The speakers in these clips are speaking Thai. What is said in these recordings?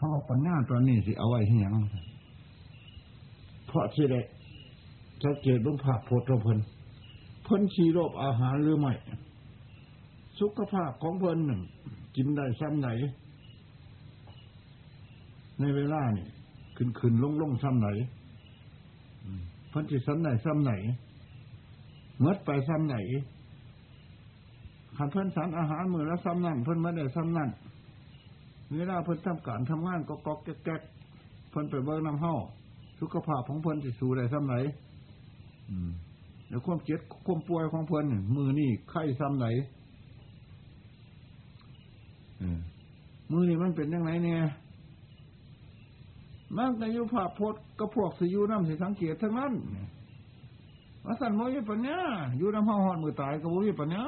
เขาเอาปัญญาตัวนี้สิเอาไว้ที่ยังเพราะที่ได้สังเกตบุญภาพโพธิพนเพิ่นชีโรบอาหารหรือไม่สุขภาพของเพิ่นหนึ่งกินได้ซ้ำไหนในเวลานี่ขึ้นขึ้นลงลงซ้ำไหนเพิ่นที่ซ้ำไหนซ้ำไหนเมื่อไปซ้ำไหนขันเพิ่นสารอาหารมือแล้วซ้ำนั่นเพิ่นไม่ได้ซ้ำนั่น เวลาเพิ่นทำการทำงานก็ก๊อกแก๊กเพิ่นไปเบิกน้ำเห้าสุขภาพของเพิ่นที่สู้ได้ซ้ำไหนแล้วความเจ็บความป่วยของเพิ่นมือนี่ไข้ซ้ำไหนมือนี่มันเป็นยังไงเนี่ยมันในยุภาพพดก็พวกสิยูน้ำสิสังเกตทั้งนั้นว่าสันโมยปัญญาอยู่น้ำห้าหอนมือตายก็โมยปัญญา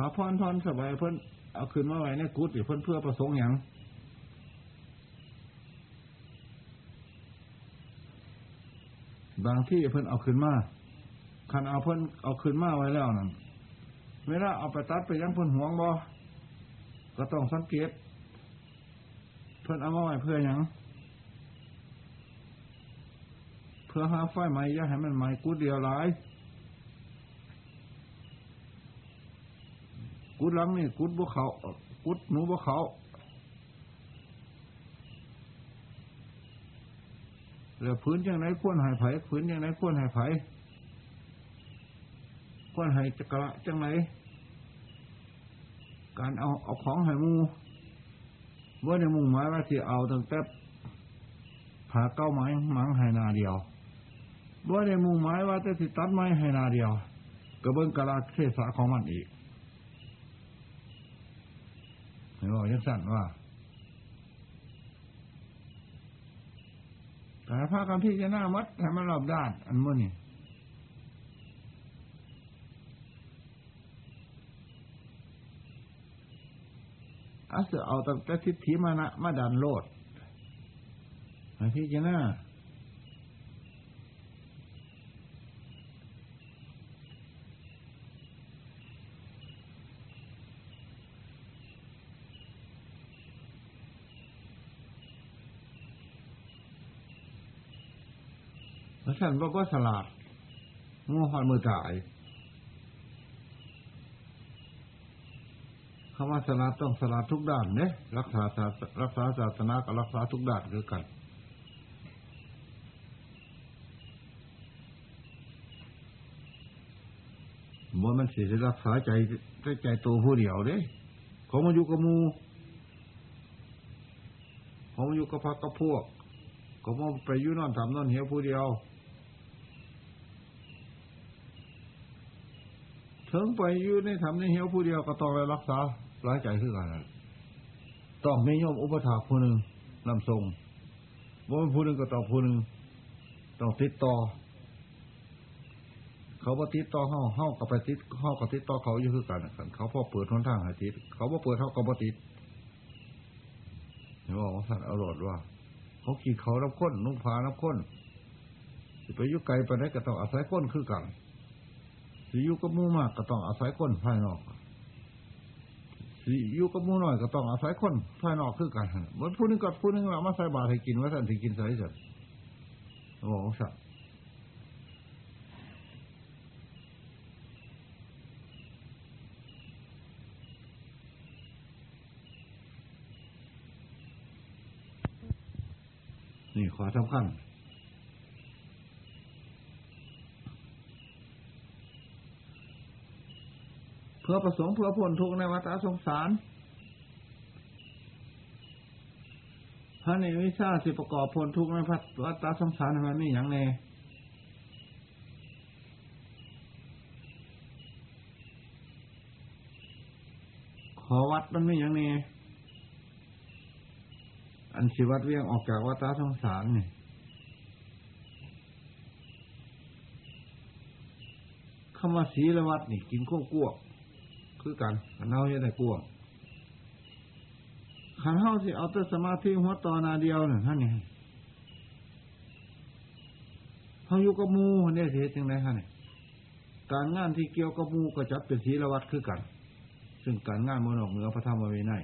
ผาพรทอนสบายเพิ่นเอาขึ้นมาไว้ในกุฏิเพิ่นเพื่อประสงค์อย่างบางที่เพิ่นเอาขึ้นมาคันเอาเพิ่นเอาขึ้นมาไว้แล้วนั่นเวลาเอาไปตัดไปยังเพิ่นห่วงบ่ก็ต้องสังเกตเพิ่นเอามาไว้เพื่ออย่างเพื่อหาไฟไหมอย่าให้มันไหมกุดเดียวหลาย กุดหลังนี่กุดบุเขากุดหนูบุเขาแล้วพื้นยังไงควรหายไผ่พื้นยังไงควรหายไผ่ควรหายจักระจังไหนการเอาเอาของให้มูว่าในมุงหมายว่าที่เอาตั้งแต่ผ่าเก้าไม้มังให้นาเดียวว่าในมุงหมายว่าจะติดตัดไม้ให้นาเดียวกระเบื้องกระลาเทศะของมันอีก เห็นบอกยังสั่นว่าแต่พากันที่จะหน้ามัดให้มันรอบด้าน อันมื่อนี่อาเสือเอาแต่ทิฏฐิมานะมาดันโลดอันที่จะหน้า แล้วฉันบอกว่าสลาดงูหอนมือตายคำว่าสลาดต้องสลาดทุกด้านเนี่ยรักษารักษาศาสนากับรักษาทุกด้านคือกันว่ามันเสียรักษาใจใจตัวผู้เดียวเด้เขามาอยู่กับมูเขามาอยู่กับพักกับพวกเขามาไปยุ่นอนทำนอนเหี่ยวผู้เดียว ถึงไปอยู่ในทำในเหียวผู้เดียวก็ต้องไปรักษาร้ายใจขึ้นกันต้องมีโยมอุปถาผู้หนึ่งนำทรงว่าผู้หนึ่งก็ต้องผู้หนึ่งต้องติดต่อ เขาบ่ติดต่อเข้าเข้ากับไปติดเข้ากับติดต่อเขาอยู่คือกันเขาพอเปิดทนทางหาติด เขาพอเปิดเท่ากับบ่ติดเห็นบอกว่าท่านอรรถว่า เขาขี่เขารับค้นนุ่งผ้ารับค้นไปยุไกลไปได้ก็ต้องอาศัยค้นคือกัน สิอยู่กับมูมากก็ต้องอาศัยคนภายนอกสิอยู่กับมูน้อยก็ต้องอาศัยคนภายนอกคือกันเหมือนผู้นึงกับผู้นึงเรามาใส่บาตรให้กินว่าท่านถึงกินใส่เสร็จบอกสัตว์นี่ขอสำคัญ พื่อประสงค์เพื่อพ้นทุกข์ในวัฏสงสาร พระในวิชาสิประกอบพ้นทุกข์ในวัฏสงสารมันมีอย่างแน่ขอวัดมันไม่อย่างนี้อันชีวัดเวียงออกจากวัฏสงสารนี่คำว่าศีลวัดนี่กินข้าวกวก คือกันขันเฮาจะได้กวงขันเฮาสิเอาแต่สมาธิหัวต่อนาเดียวน่ะท่านนี่เขาอยู่กับมูเนี่ยเสียจังไรฮะเนี่ยการงานที่เกี่ยวกับมูก็จับเป็นศีลวัดคือกัน ซึ่งการงานมนอกเหนือพระธรรมวินัย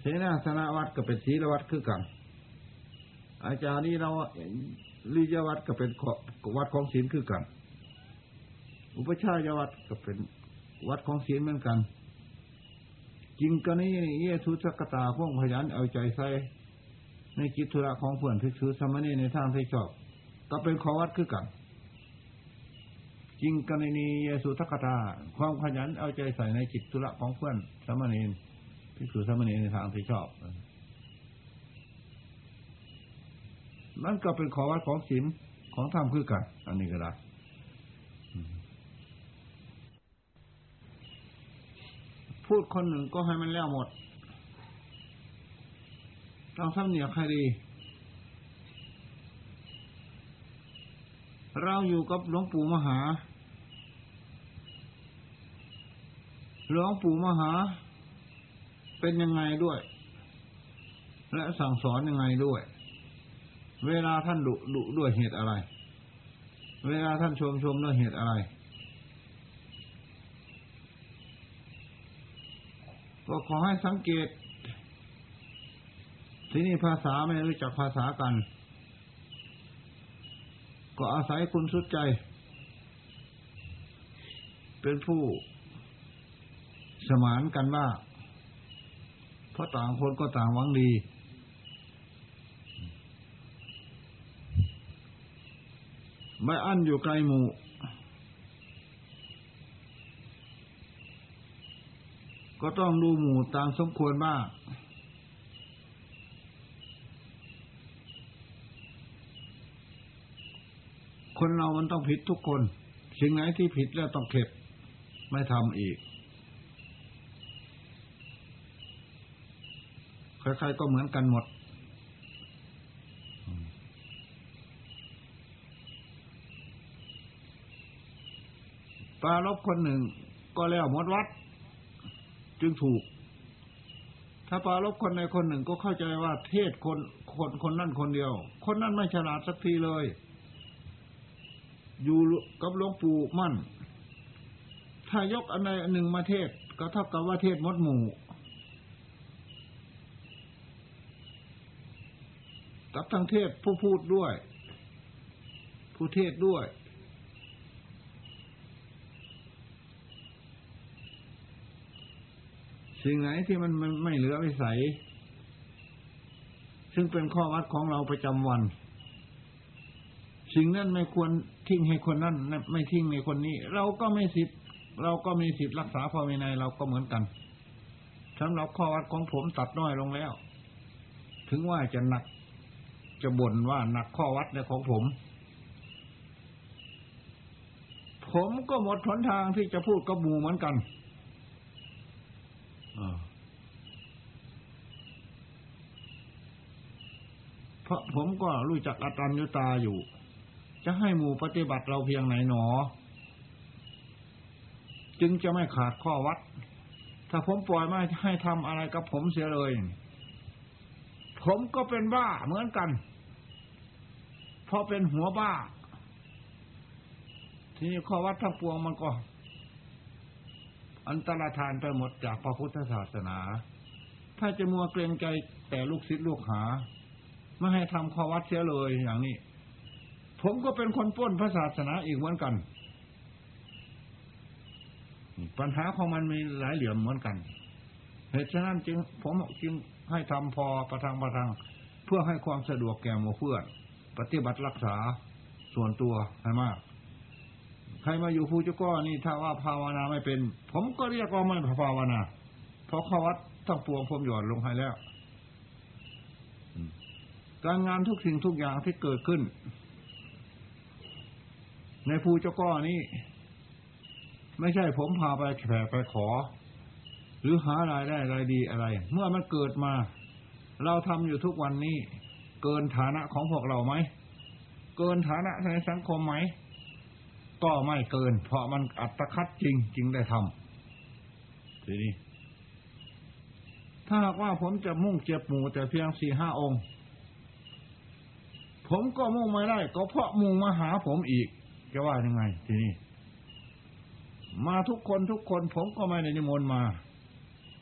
เสนาสนะวัดก็เป็นศีลวัดคือกัน อาจารย์นี่เราลิยวัดก็เป็นวัดของศีลคือกัน อุปชายวัดก็เป็นวัดของศีลเหมือนกันจริงก็นี่เยสุสกตาพวกพยันเอาใจใส่ในกิจธุระของเพื่อนพิกษุสมณีในทางที่ชอบ ก็เป็นขอวัดคือกันจริงกรณีเยสุทักตาความขยันเอาใจใส่ในกิจธุระของเพื่อนสมณีพิกษุสมณีในทางที่ชอบนั่นก็เป็นขอวัดของศีลของธรรมคือกันอันนี้ก็ได้ พูดคนหนึ่งก็ให้มันแล้วหมด ต้องสำเนียกใครดี เราอยู่กับหลวงปู่มหา หลวงปู่มหา เป็นยังไงด้วย และสั่งสอนยังไงด้วย เวลาท่านดุดุด้วยเหตุอะไร เวลาท่านชมชมด้วยเหตุอะไร ก็ขอให้สังเกต ที่นี่ภาษาไม่รู้จักภาษากัน ก็อาศัยคุณสุดใจ เป็นผู้สมานกันว่าเพราะต่างคนก็ต่างหวังดี ไม่อั้นอยู่ไกลหมู่ ก็ต้องดูหมู่ตามสมควรบ้างคนเรามันต้องผิดทุกคน สิ่งไหนที่ผิดแล้วต้องเข็ดไม่ทำอีก ใครๆก็เหมือนกันหมด ปลาลบคนหนึ่งก็แล้วหมดวัด จึงถูก ถ้าปารบคนในคนหนึ่งก็เข้าใจว่าเทศคนคนคนนั่นคนเดียว คนนั้นไม่ฉลาดสักทีเลย อยู่กับหลวงปู่มั่น ถ้ายกอันใดอันหนึ่งมาเทศ ก็เท่ากับว่าเทศมดหมู่กับทั้งเทศผู้พูดด้วย ผู้เทศด้วย สิ่งไหนที่มันมันไม่เหลือวิสัย ซึ่งเป็นข้อวัดของเราประจำวัน สิ่งนั้นไม่ควรทิ้งให้คนนั้นไม่ทิ้งในคนนี้ เราก็ไม่สิทธิ์เราก็มีสิทธิ์รักษาพอวินัยเราก็เหมือนกันสำหรับข้อวัดของผมตัดน้อยลงแล้ว ถึงว่าจะหนักจะบ่นว่าหนักข้อวัดในของผม ผมก็หมดหนทางที่จะพูดกับหมู่เหมือนกัน เพราะผมก็รู้จักอัตตัญญตาอยู่ จะให้หมู่ปฏิบัติเราเพียงไหนหนอ จึงจะไม่ขาดข้อวัด ถ้าผมปล่อยไม่ให้ทำอะไรกับผมเสียเลย ผมก็เป็นบ้าเหมือนกัน เพราะเป็นหัวบ้า ทีนี้ข้อวัดทั้งปวงมันก็ อันตรธานไปหมดจากพระพุทธศาสนา ถ้าจะมัวเกรงใจแต่ลูกศิษย์ลูกหา ไม่ให้ทำข้อวัดเสียเลยอย่างนี้ ผมก็เป็นคนป้นพระศาสนาอีกเหมือนกัน ปัญหาของมันมีหลายเหลี่ยมเหมือนกัน เหตุฉะนั้นจึง ผมจึงให้ทำพอประทังประทัง เพื่อให้ความสะดวกแก่หมู่เพื่อน ปฏิบัติรักษาส่วนตัวให้มาก ใครมาอยู่ภูจุก้อนี่ถ้าว่าภาวนาไม่เป็น ผมก็เรียกว่าไม่ภาวนา เพราะข้อวัดทั้งปวงผมหย่อนลงให้แล้วการงานทุกสิ่งทุกอย่างที่เกิดขึ้น ในภูเจ้าก้อนี้ไม่ใช่ผมพาไปแผ่ไปขอ หรือหารายได้รายดีอะไร เมื่อมันเกิดมา เราทำอยู่ทุกวันนี้ เกินฐานะของพวกเราไหม เกินฐานะในสังคมไหม ก็ไม่เกิน เพราะมันอัตคัดจริงจริงได้ทำทีนี้ถ้าหากว่าผมจะมุ่งเจ็บหมูแต่เพียงสี่ห้าองค์ ผมก็มุ่งไม่ได้ ก็เพราะมุ่งมาหาผมอีกจะว่ายังไง ทีนี้มาทุกคนทุกคนผมก็ไม่ได้นิมนต์มา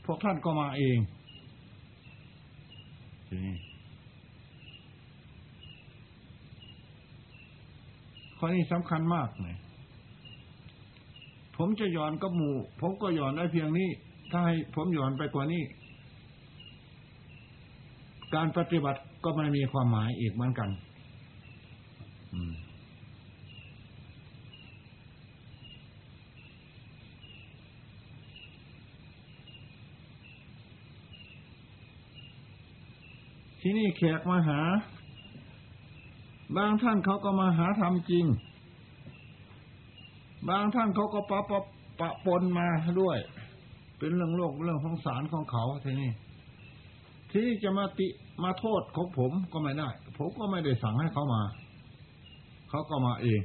พวกท่านก็มาเองทีนี้ข้อนี้สำคัญมากเลย ผมจะหย่อนกับหมู่ ผมก็หย่อนได้เพียงนี้ ถ้าให้ผมหย่อนไปกว่านี้ การปฏิบัติก็ไม่มีความหมายอีกเหมือนกันที่นี่แขกมาหา บางท่านเขาก็มาหาทำจริง บางท่านเขาก็ปะปะปะปนมาด้วย เป็นเรื่องโลกเรื่องของสารของเขาทีนี้ที่จะมาติมาโทษของผมก็ไม่ได้ ผมก็ไม่ได้สั่งให้เขามา เขาก็มาเอง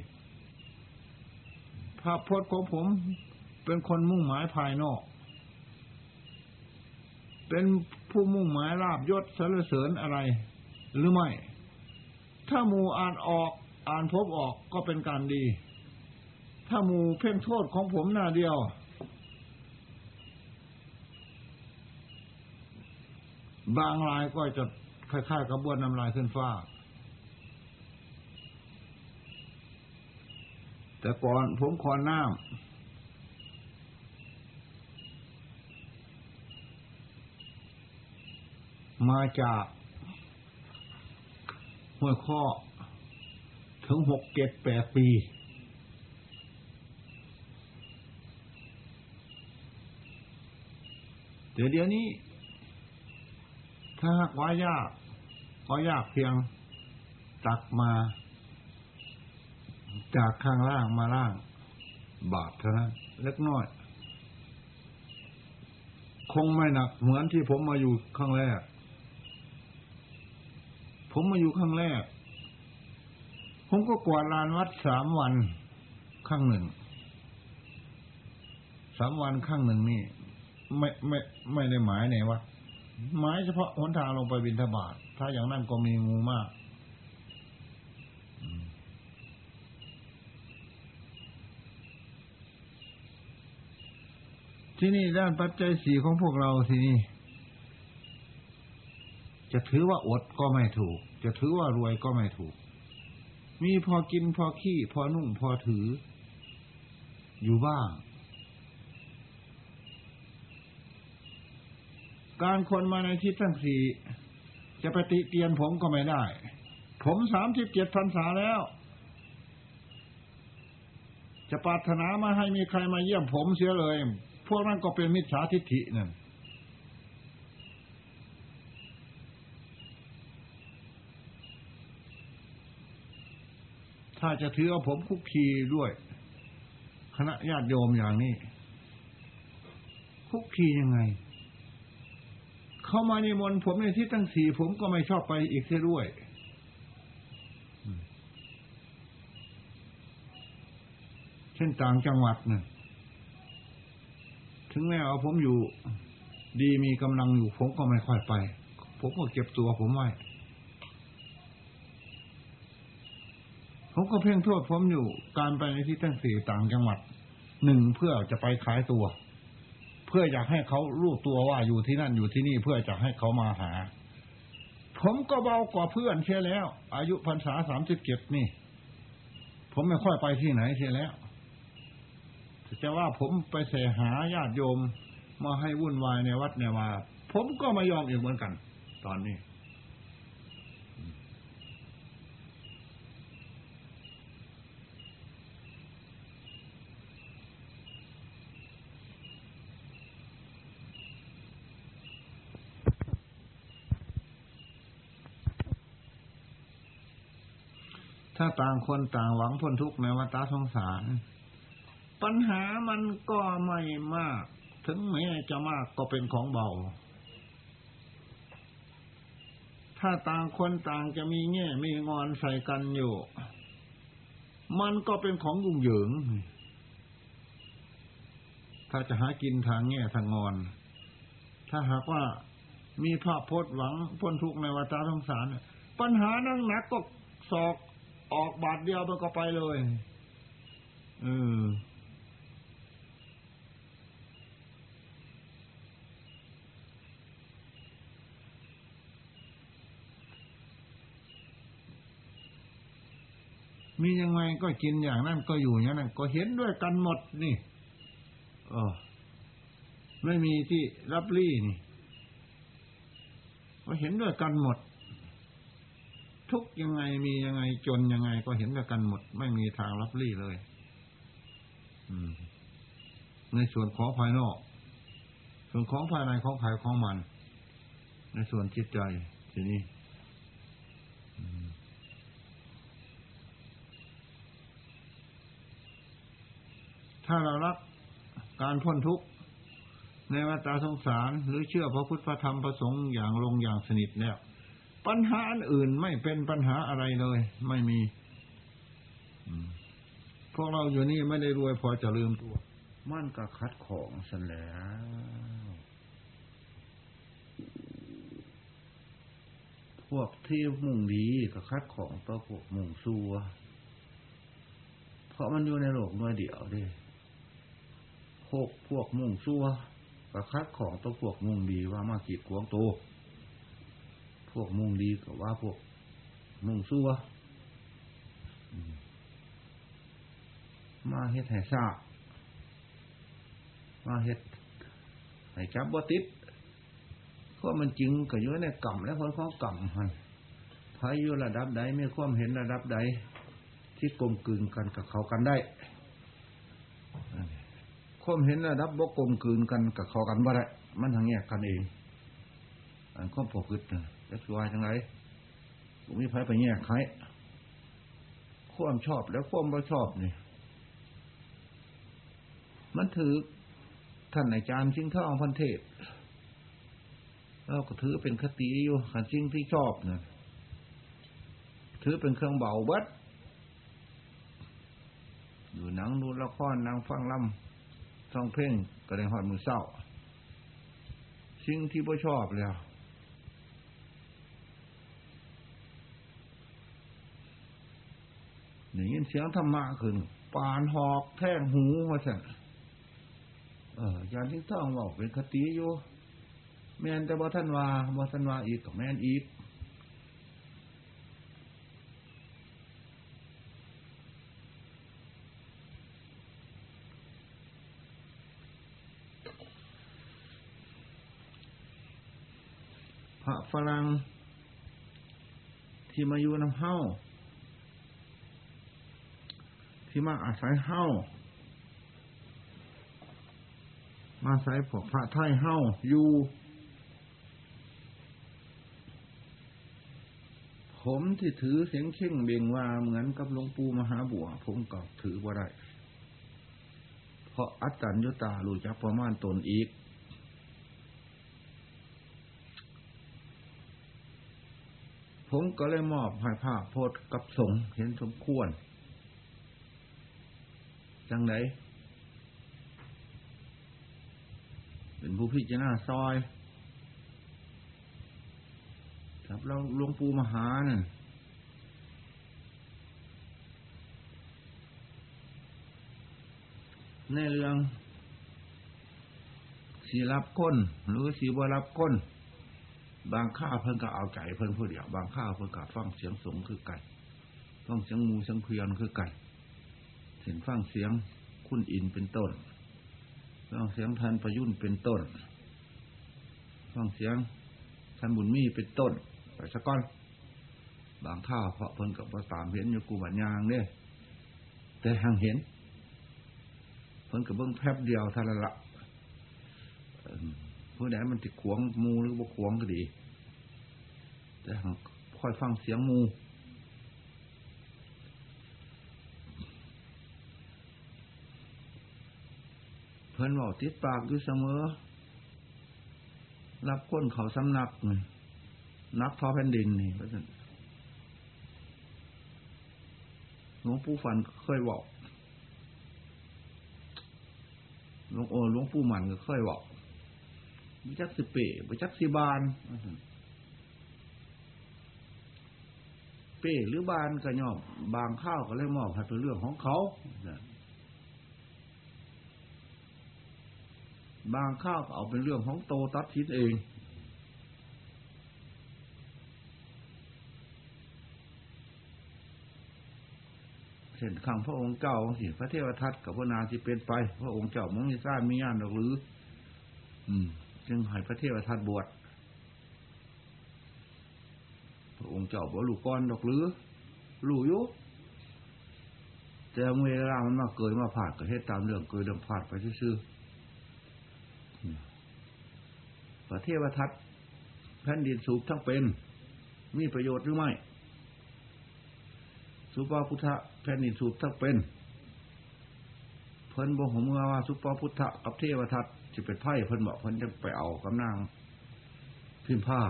ภาพพจน์ของผมเป็นคนมุ่งหมายภายนอก เป็นผู้มุ่งหมายลาบยศสรรเสริญอะไร หรือไม่ ถ้ามูอ่านออก อ่านพบออกก็เป็นการดี ถ้าหมูเพ่งโทษของผมหน้าเดียว บางรายก็จะคล้ายๆกระบวนน้ำลายขึ้นฟ้า แต่ก่อนผมขอน้ำมาจากห้วยข้อ ถึงหกเจ็ดแปดปี เดี๋ยวเดี๋ยวนี้ ถ้าหากว่ายากก็ยากเพียงตักมา จากข้างล่างมาล่าง บาทเท่านั้นเล็กน้อย คงไม่หนักเหมือนที่ผมมาอยู่ข้างแรก ผมมาอยู่ข้างแรก ผมก็กวาดลานวัดสามวันข้างหนึ่งสามวันข้างหนึ่งนี่ ไม่ไม่ไม่ได้หมายในวัดหมายเฉพาะหนทางลงไปบินทบาทถ้าอย่างนั้นก็มีงูมากที่นี่ด้านปัจจัยสี่ของพวกเราทีนี้จะถือว่าอดก็ไม่ถูก จะถือว่ารวยก็ไม่ถูก มีพอกินพอขี้ พอนุ่งพอถือ อยู่บ้าง การคนมาในทิศทั้งสี่จะปฏิเตียนผมก็ไม่ได้ ผมสามสิบเจ็ดพรรษาแล้ว จะปรารถนามาให้มีใครมาเยี่ยมผมเสียเลย พวกนั้นก็เป็นมิจฉาทิฏฐินั่นถ้าจะถือเอาผมคุกคีด้วย คณะญาติโยมอย่างนี้ คุกคียังไง เข้ามาในมนต์ผมในที่ตั้งสี่ผมก็ไม่ชอบไปอีกเสียด้วยเช่นต่างจังหวัดเนี่ยถึงแม้ว่าผมอยู่ ดีมีกำลังอยู่ ผมก็ไม่ค่อยไป ผมก็เก็บตัวผมไว้ผมก็เพ่งโทษผมอยู่การไปในที่ตั้งสี่ต่างจังหวัดหนึ่งเพื่อจะไปขายตัว พื่ออยากให้เขารู้ตัวว่าอยู่ที่นั่นอยู่ที่นี่เพื่อจะให้เขามาหา ผมก็เบากว่าเพื่อนเชียแล้ว อายุพรรษาสามสิบเจ็ดนี่ ผมไม่ค่อยไปที่ไหนเชียแล้วจะว่าผมไปเสหาญาติโยมมาให้วุ่นวายในวัดในวาผมก็ไม่ยอมอีกเหมือนกัน ตอนนี้ ถ้าต่างคนต่างหวังพ้นทุกข์ในวัฏสงสาร ปัญหามันก็ไม่มาก ถึงแม้จะมากก็เป็นของเบา ถ้าต่างคนต่างจะมีแง่มีงอนใส่กันอยู่ มันก็เป็นของยุ่งเหยิง ถ้าจะหากินทางแง่ทางงอน ถ้าหากว่ามีภาพพจน์หวังพ้นทุกข์ในวัฏสงสาร ปัญหานั่งหนักก็สอก ออกบาทเดียวมันก็ไปเลยเออมียังไงก็กินอย่างนั้นก็อยู่อย่างนั้นก็เห็นด้วยกันหมดนี่เออไม่มีที่รับรี่นี่ ก็เห็นด้วยกันหมด ทุกยังไงมียังไงจนยังไงก็เห็นกันหมด ไม่มีทางรับรี่เลยในส่วนของภายนอก ส่วนของภายในของใครของมัน ในส่วนจิตใจทีนี้ถ้าเรารักการพ้นทุกข์ในวัฏสงสารหรือเชื่อพระพุทธพระธรรมพระสงฆ์อย่างลงอย่างสนิทแล้ว ปัญหาอื่นไม่เป็นปัญหาอะไรเลย ไม่มีพวกเราอยู่นี่ไม่ได้รวยพอจะลืมตัว มันก็คัดของสันแล้วพวกที่มุ่งดีก็คัดของต่อพวกมุ่งซัวเพราะมันอยู่ในโลกน้อยเดียวเด้พวกพวกมุ่งซัวก็คัดของตัวพวกมุ่งดีว่ามากีดขวงโต พวกมุ่งดีก็ว่าพวกมุ่งซัวมาเฮ็ดให้ทราบมาเฮ็ดให้จับบ่ติดก็มันจริงก็อยู่ในกรรมและผลของกรรมมันพายอยู่ระดับใดมีความเห็นระดับใด ที่กลมกลืนกันกับเขากันได้ความเห็นระดับบกกลมกลืนกันกับเขากันบ่ได้มันทางแยกกันเอง อันความปกติจะสวยจังไรผมมีไผไปแยกใครความชอบแล้วความไม่ชอบนี่มันถือท่านอาจารย์ชิงท่องพันเทศเราก็ถือเป็นคติอยู่ขันชิงที่ชอบเนี่ยถือเป็นเครื่องเบาบัดอยู่หนังดูละครนางฟังลำท่องเพ่งก็ได้หอดมือเศร้าสิ่งที่พ่ชอบแล้ว นี่ยินเสียงธรรมะขึ้นปานหอกแท่งหูมาสั่นเออยานที่ต้องบอกเป็นคติอยู่ แม่นแต่บ่ท่านว่าบ่ท่านว่าอีกกับแม่นอีกพระฝรั่งที่มาอยู่น้ำเฮ้า ที่มาอาศัยเฮ้ามาใส่พวกพระไทยเฮ้าอยู่ ผมที่ถือเสียงเข่งเบ่งว่าเหมือนกับหลวงปู่มหาบัว ผมก็ถือว่าได้เพราะอัตตัญญตารู้จักประมาณตนอีก ผมก็เลยมอบให้ภาพโพธกับสงเห็นสมควร จังไหนเป็นผู้พิจารณาซอยครับเราหลวงปู่มหาเนี่ยในเรื่องสีรับก้น หรือสีบรับก้น บางข้าเพิ่นก็เอาใจเพิ่นผู้เดียว บางข้าเพิ่นก็ฟังเสียงสงคือไก่ฟังเสียงงูเสียงเพียนคือไก่ เห็นฟังเสียงคุณอินเป็นต้นฟังเสียงท่านประยุนเป็นต้น ฟังเสียงท่านบุญมีเป็นต้นไปสักก้อน บางท่าเพราะเพิ่นกับภาษามเห็นอยู่กูบัญญางเนี่ยแต่ทางเห็นเพิ่นกับเบิ้งแพบเดียวท่านละผู้ใดมันติดขวงมูหรือบ่ขวงก็ดี แต่ค่อยฟังเสียงมู พิ่นบอกติดปากอยู่เสมอ รับก้นเขาสำนักนี่นักทอแผ่นดินนี่พระฉะนั้นหลวงปู่ฟันเคยบอกหลวงโอหลวงปู่มันก็เคยบอกวิจักสิเป้วิจักสิบานเป้หรือบานก็ย่อมบางข้าวก็เลยมอบให้เป็นเรื่องของเขา บางข้าวก็เอาเป็นเรื่องของโตตัดทิศเองผช่นขังพระองค์เจ้าสิพระเทวทัตกับพระนาที่เป็นไป พระองค์เจ้ามงมีซ่านมีญาณหรือ อืม จึงให้พระเทวทัตบวชพระองค์เจ้าบ่ลูกก้อนดอกหรือลูกยุแต่เมื่อเวลามันมาเกิดมาผ่านก็เฮ็ดตามเรื่องเกิดเรื่องผ่านไปซื่อ พระเทวทัตแผ่นดินสูบทั้งเป็น มีประโยชน์หรือไม่ สุปาพุทธะแผ่นดินสูบทั้งเป็น เพิ่นบอกผมว่าสุปาพุทธะกับเทวทัตจะเป็นไพ่เพิ่นบอกเพิ่นจะไปเอากำนางพิมพ์ผ้า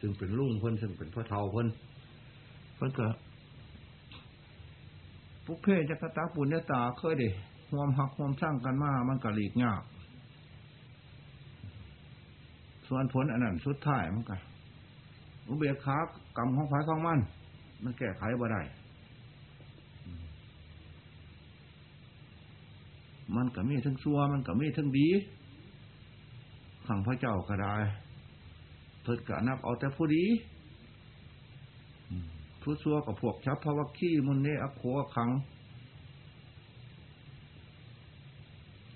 ซึ่งเป็นลุงเพิ่นซึ่งเป็นพ่อเทาเพิ่นเพิ่นก็ปุกเพจักตาปุญญาตาเคยดิความหักความสร้างกันมา มันก็หลีกยาก ส่วนผลอันนั้นสุดท้ายมันก็อุเบกขากรรมของฝ่ายของมัน มันแก้ไขบ่ได้ มันก็มีทั้งชั่วมันก็มีทั้งดีขังพระเจ้าก็ได้เพิ่นกะนับเอาแต่ผู้ดีผู้ชั่วกับพวกชับพระวักขี้มุนเนอโคขัง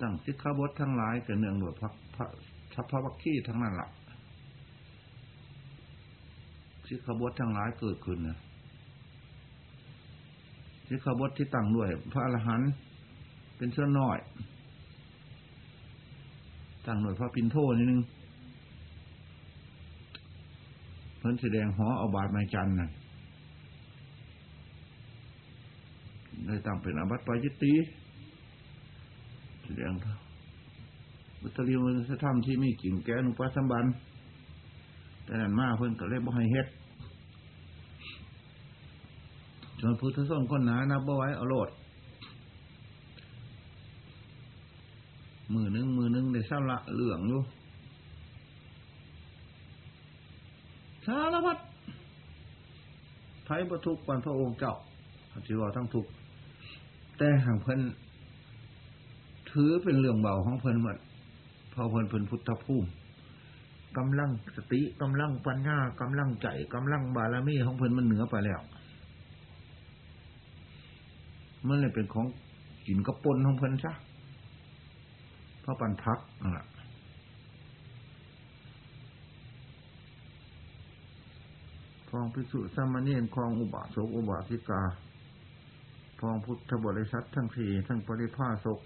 ตั้งสิกขาบททั้งหลายกับเนืองหนวดพระพระ ชับพวักขี้ทั้งนั้นละ่ะสิกขาบททั้งหลายเกิดขึ้นนะสิกขาบทที่ตั้งด้วย พระอรหันต์เป็นเชื่อน้อยตั้งหน่วยพระปินโทนิดนึงเพิ่นแสดงหอเอาบาทไม้จันน่ะได้ตั้งเป็นอาบัติปาจิตีแสดง บุตรีมันสะทำที่มีกิ่งแก้นุปัสมบันแต่นั้นมาเพิ่นก็เลยบ่ให้เฮ็ดจนพุทธส้นคนหนานับบ่ไว้เอาโลดมือนึงมือนึงได้เศร้าละเหลืองอยู่สารพัดไพ่ประทุกวันพระองค์เจ้าจีวรทั้งทุกแต่ห่างเพิ่นถือเป็นเรื่องเบาของเพิ่นหมด พอเพิ่นเป็นพุทธภูมิกำลังสติกำลังปัญญากำลังใจกำลังบารมีของเพิ่นมันเหนือไปแล้ว มันเลยเป็นของกินกระปนของเพิ่นซะพระปันพักนั่นแหละคองพิสุสามเณรคองอุบาสกอุบาสิกาคองพุทธบริษัททั้งสี่ทั้งปริภาสก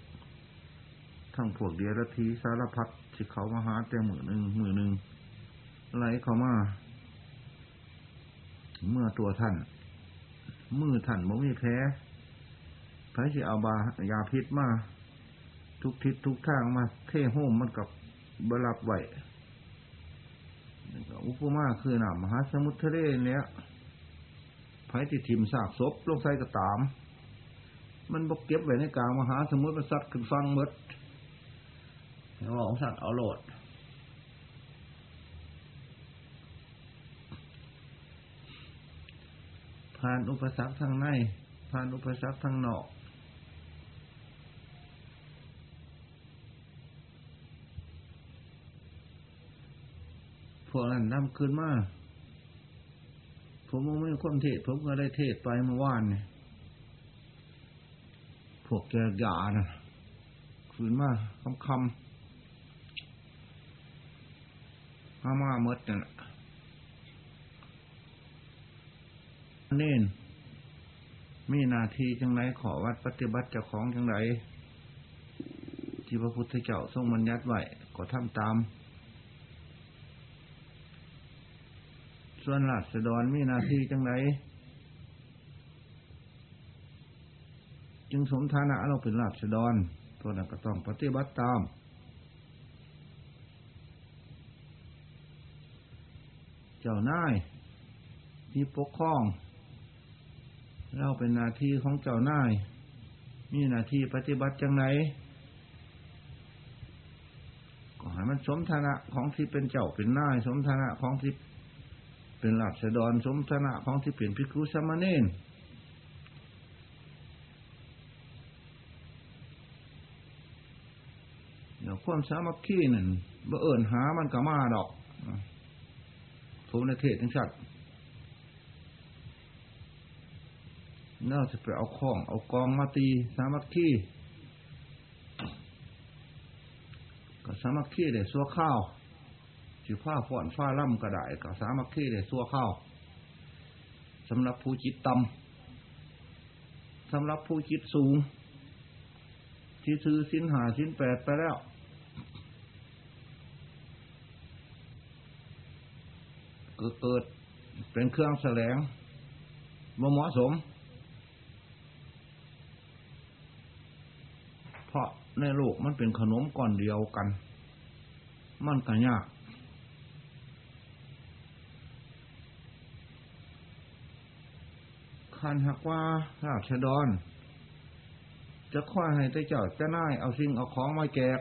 ทั้งพวกเดียรธีสารพัดที่เขามาหาแต่มือหนึ่งมือหนึ่งไหลเข้ามาเมื่อตัวท่าน มือท่านบ่มีแพ้พระสิเอาบายาพิษมาทุกทิศทุกทางมา เท่โฮมมันกับบรับไหวอุปมาคือหนามหาสมุทรทะเลเนี้ยไผ่ที่ทิมซากศพลงใส่กระตาม มันบกเก็บไว้ในกลางมหาสมุทรมันซัดขึ้นฟังมด แล้วของสัตว์เอาโหลด ผ่านอุปสรรคทางใน ผ่านอุปสรรคทางนอกพวกนั้นนำขึ้นมา ผมไม่ความเทศ ผมก็ได้เทศไปเมื่อวานเนี่ยพวกแกยานะขึ้นมาคำคำ มามาเมดนั่นเน้นมีนาทีจังไรขอวัดปฏิบัติเจ้าของจังไรที่พระพุทธเจ้าทรงบัญญัติไว้ก็ทำตาม ส่วนราษฎรมีนาทีจังไรจึงสมฐานะเราเป็นราษฎรตัวนั้นก็ต้องปฏิบัติตาม เจ้านายที่ปกครอง เราเป็นนาทีของเจ้านาย มีนาทีปฏิบัติจังไรก็ให้มันสมฐานะของที่เป็นเจ้าเป็นนาย สมฐานะของที่เป็นหลักษดรสมฐานะของที่เปลี่ยนพิคุสมณเณรเดี๋ยวความสามัคคีนั่นบ่เอิญหามันก็มาดอก ผมในเทศทั้งสัตว์น่าจะไปเอาข้อง เอากองมาตี สามัคคีก็สามัคคีได้ซัวข้าวสิผ้าฝอนฟ้าล่ำกระไดก็สามัคคีได้ซัวข้าวสำหรับผู้จิตต่ำสำหรับผู้จิตสูงที่ซื้อสินหาสินแปดไปแล้ว เกิด เป็นเครื่องแสลงบ่เหมาะสม เพราะในโลกมันเป็นขนมก่อนเดียวกัน มันก็ยากคันหักว่าราชดรจะค่อยให้ได้เจ้าจะน่ายเอาสิ่งเอาของมาแจก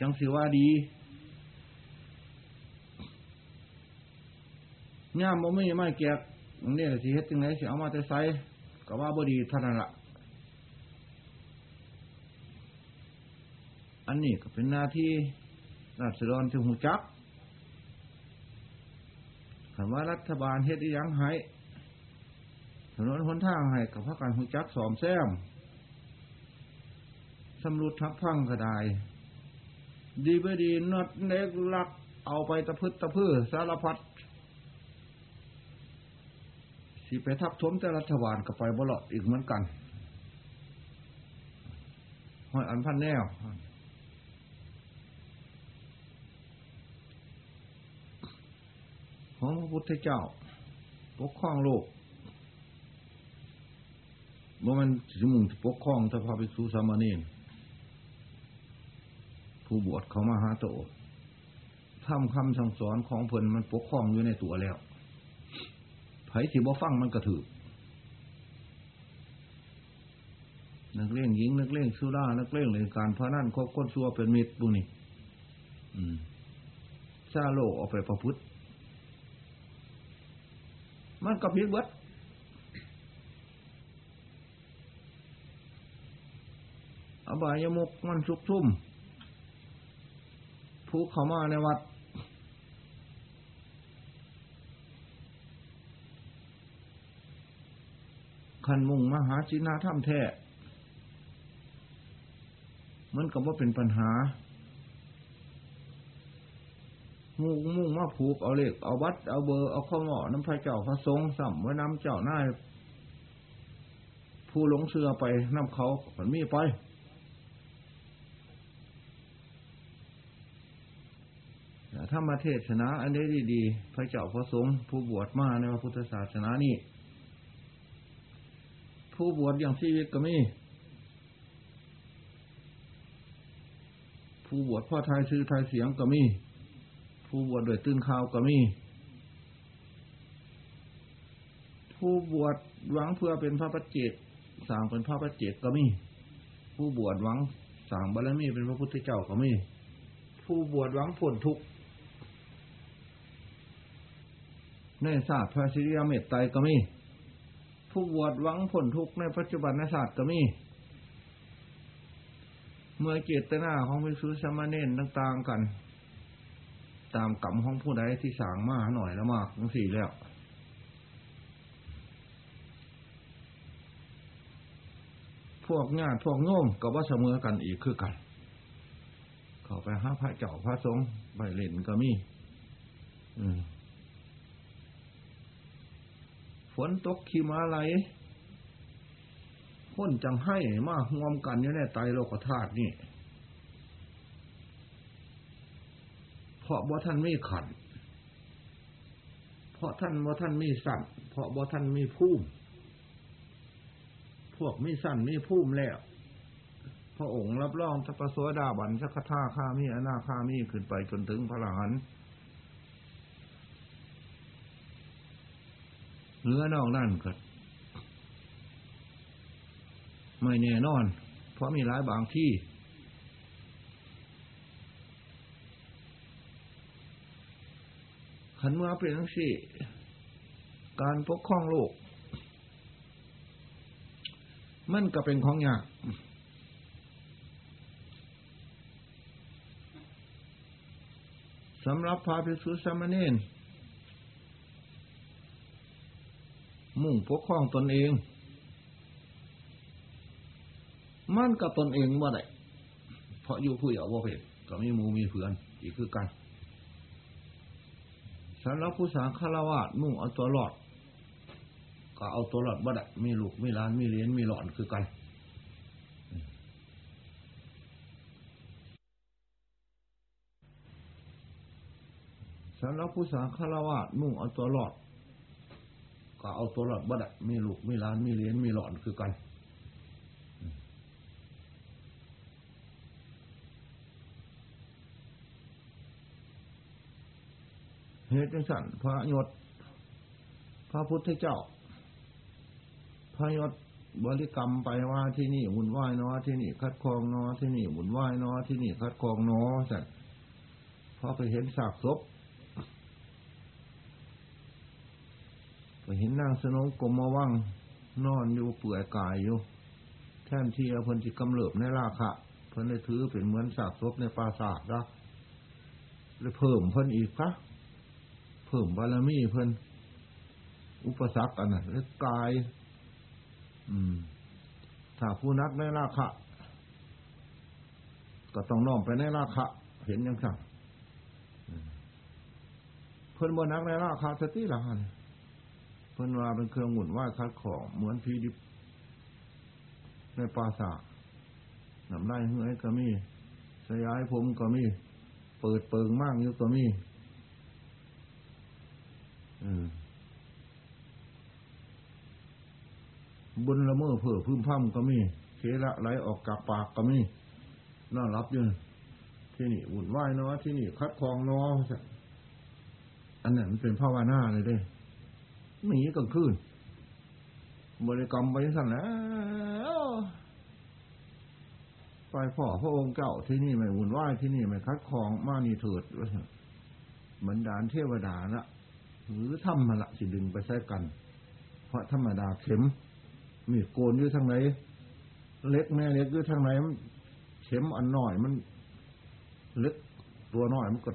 จังสิว่าดี ย่ามบ่มีไม่แจกนี่สิเฮ็ดจังไงสิเอามาแต่ใส่ก็ว่าบ่ดีเท่านั้นละอันนี้ก็เป็นหน้าที่ราษฎรที่หูจักคำว่ารัฐบาลเฮ็ดอีหยังให้ถนนหนทางให้กับพระการหูจักสอมแซมสำรุดทักพังก็ได้ดีไม่ดีนอดเล็กลัก เอาไปตะพึดตะพื้อสารพัด สิไปทับทมแต่รัฐบาลก็ไปบลอดอีกเหมือนกันห้อยอันพันแนวของพระพุทธเจ้าปกครองโลกว่ามันสมุงปกครองแต่พาไปสู่สามเณรผู้บวชเขามาหาโตทำคำสั่งสอนของเพิ่นมันปกครองอยู่ในตัวแล้ว ไผสิบ่ฟังมันกระถือนักเล่งหญิงนักเล่งสุรานักเล่งในการพนันคบคนซัวเป็นมิตรบุนี่ซาโลกออกไปประพฤติมันก็พิดเบิดอบายมุกมันชุกชุ่มผู้เข้ามาในวัด ขันมุ่งมหาจินาธรรมแท้มันก็ว่าเป็นปัญหามุ่งมุ่งมาผูกเอาเลขเอาวัด เอาเบอร์เอาข้อหมอน้ำพระเจ้าพระสงฆ์สัมไว้น้ำเจ้าหน้าผู้หลงเสือไปน้ำเขาผลมีไป ถ้ามาเทศนาอันนี้ดีๆ พระเจ้าพระสงฆ์ผู้บวชมาในพระพุทธศาสนานี่ ผู้บวชอย่างชีวิตก็มีผู้บวชพ่อไทยชื่อไทยเสียงก็มี ผู้บวชโดยตื่นข่าวก็มี ผู้บวชหวังเพื่อเป็นพระปัจเจกสร้างเป็นพระปัจเจกก็มี ผู้บวชหวังสร้างบารมีเป็นพระพุทธเจ้าก็มี ผู้บวชหวังผลทุกข์ในศาสตร์พระสิริยเมตไตรก็มี ผู้บวชหวังผลทุกข์ในปัจจุบันศาสตร์ก็มี เมื่อเจตนาของพิสุสมณเณรต่าง ๆกัน ตามกรรมของผู้ใดที่สางมาหน่อยละมากทั้งสี่แล้วพวกญาติพวกโน้มก็ว่าเสมอกันอีกคือกัน เขาไปห้าพระเจ้าพระสงฆ์ใบเล่นก็มี อืม ฝนตกขีมาไหลพ้นจังให้มาห่วมกันอยู่ในไตโลกธาตุนี่เพราะบ่ท่านมีขัน เพราะท่านบ่ท่านมีสั่นเพราะบ่ท่านมีภูมิพวกมีสั่นมีภูมิแล้ว พระองค์รับรองสัพโสดาบันสักท่าข้ามีอนาข้ามีขึ้นไปจนถึงพระหลาน เหนือนอกนั่นก็ไม่แน่นอน เพราะมีหลายบางที่ ขันเมื่อเป็นทั้งสี่ การปกครองโลก มันก็เป็นของยากสำหรับพระภิกษุสามเณร มุ่งปกครองตนเอง มันกับตนเองว่าไดเพราะอยู่ผู้เยาว์ว่าเพศก็มีมูมีเพื่อน อีกคือกันสำหรับผู้สาคาราวะนุ่งเอาตัวรอด ก็เอาตัวรอดบ่ได้มีลูกมีล้านมีเลี้ยนมีหลอนคือกันสำหรับผู้สาคาราวะนุ่งเอาตัวรอด ก็เอาตัวรอดบ่ได้มีลูกมีล้านมีเลี้ยนมีหลอนคือกันเหตุจังสันพระยศ พระพุทธเจ้า พระยศบริกรรมไปว่าที่นี่หุ่นไหวนอที่นี่คัดคองนอที่นี่หุ่นไหวนอที่นี่คัดคองนอสันพอไปเห็นสากศพ ไปเห็นนางสนมกรมมาว่างนอนอยู่เปื่อยกายอยู่ แท่นที่เพิ่นจิกำเริบในราคะเพิ่นได้ถือเป็นเหมือนสากศพในปราสาทนะเลยเพิ่มเพิ่นอีกคะเพิ่มบารมีเพิ่นอุปสรรคอันนั้นแล้วกาย อืม ถ้าผู้นักในราคะก็ต้องน้อมไปในราคะเห็นยังสั่งเพิ่นบนนักในราคะสติละหันเพิ่นว่าเป็นเครื่องหมุนว่าคัดของเหมือนพีดิบในปราสาทนำไล่เฮือยก็มีสยายผมก็มี เปิดเปิงมากอยู่ก็มีบุญละเมอเผื่อพื้นพั่มก็มีเคละไหลออกจากปากก็มีน่ารับอยู่ที่นี่วุ่นวายเนาะที่นี่คัดคลองเนาะอันนั้นมันเป็นภาวนาเลยเด้ หนีกลางคืนบริกรรมไปสั่นแล้วไปพ่อพระองค์เจ้าที่นี่ไม่วุ่นวายที่นี่ไม่คัดคลองมานี่เถิดเหมือนดานเทวดาละหรือทำมาละสิดึงไปใช้กัน เพราะธรรมดาเข็ม มีโกนอยู่ทางไหน เล็กแม่เล็กอยู่ทางไหนเข็มอันหน่อยมันเล็กตัวน้อยมันก็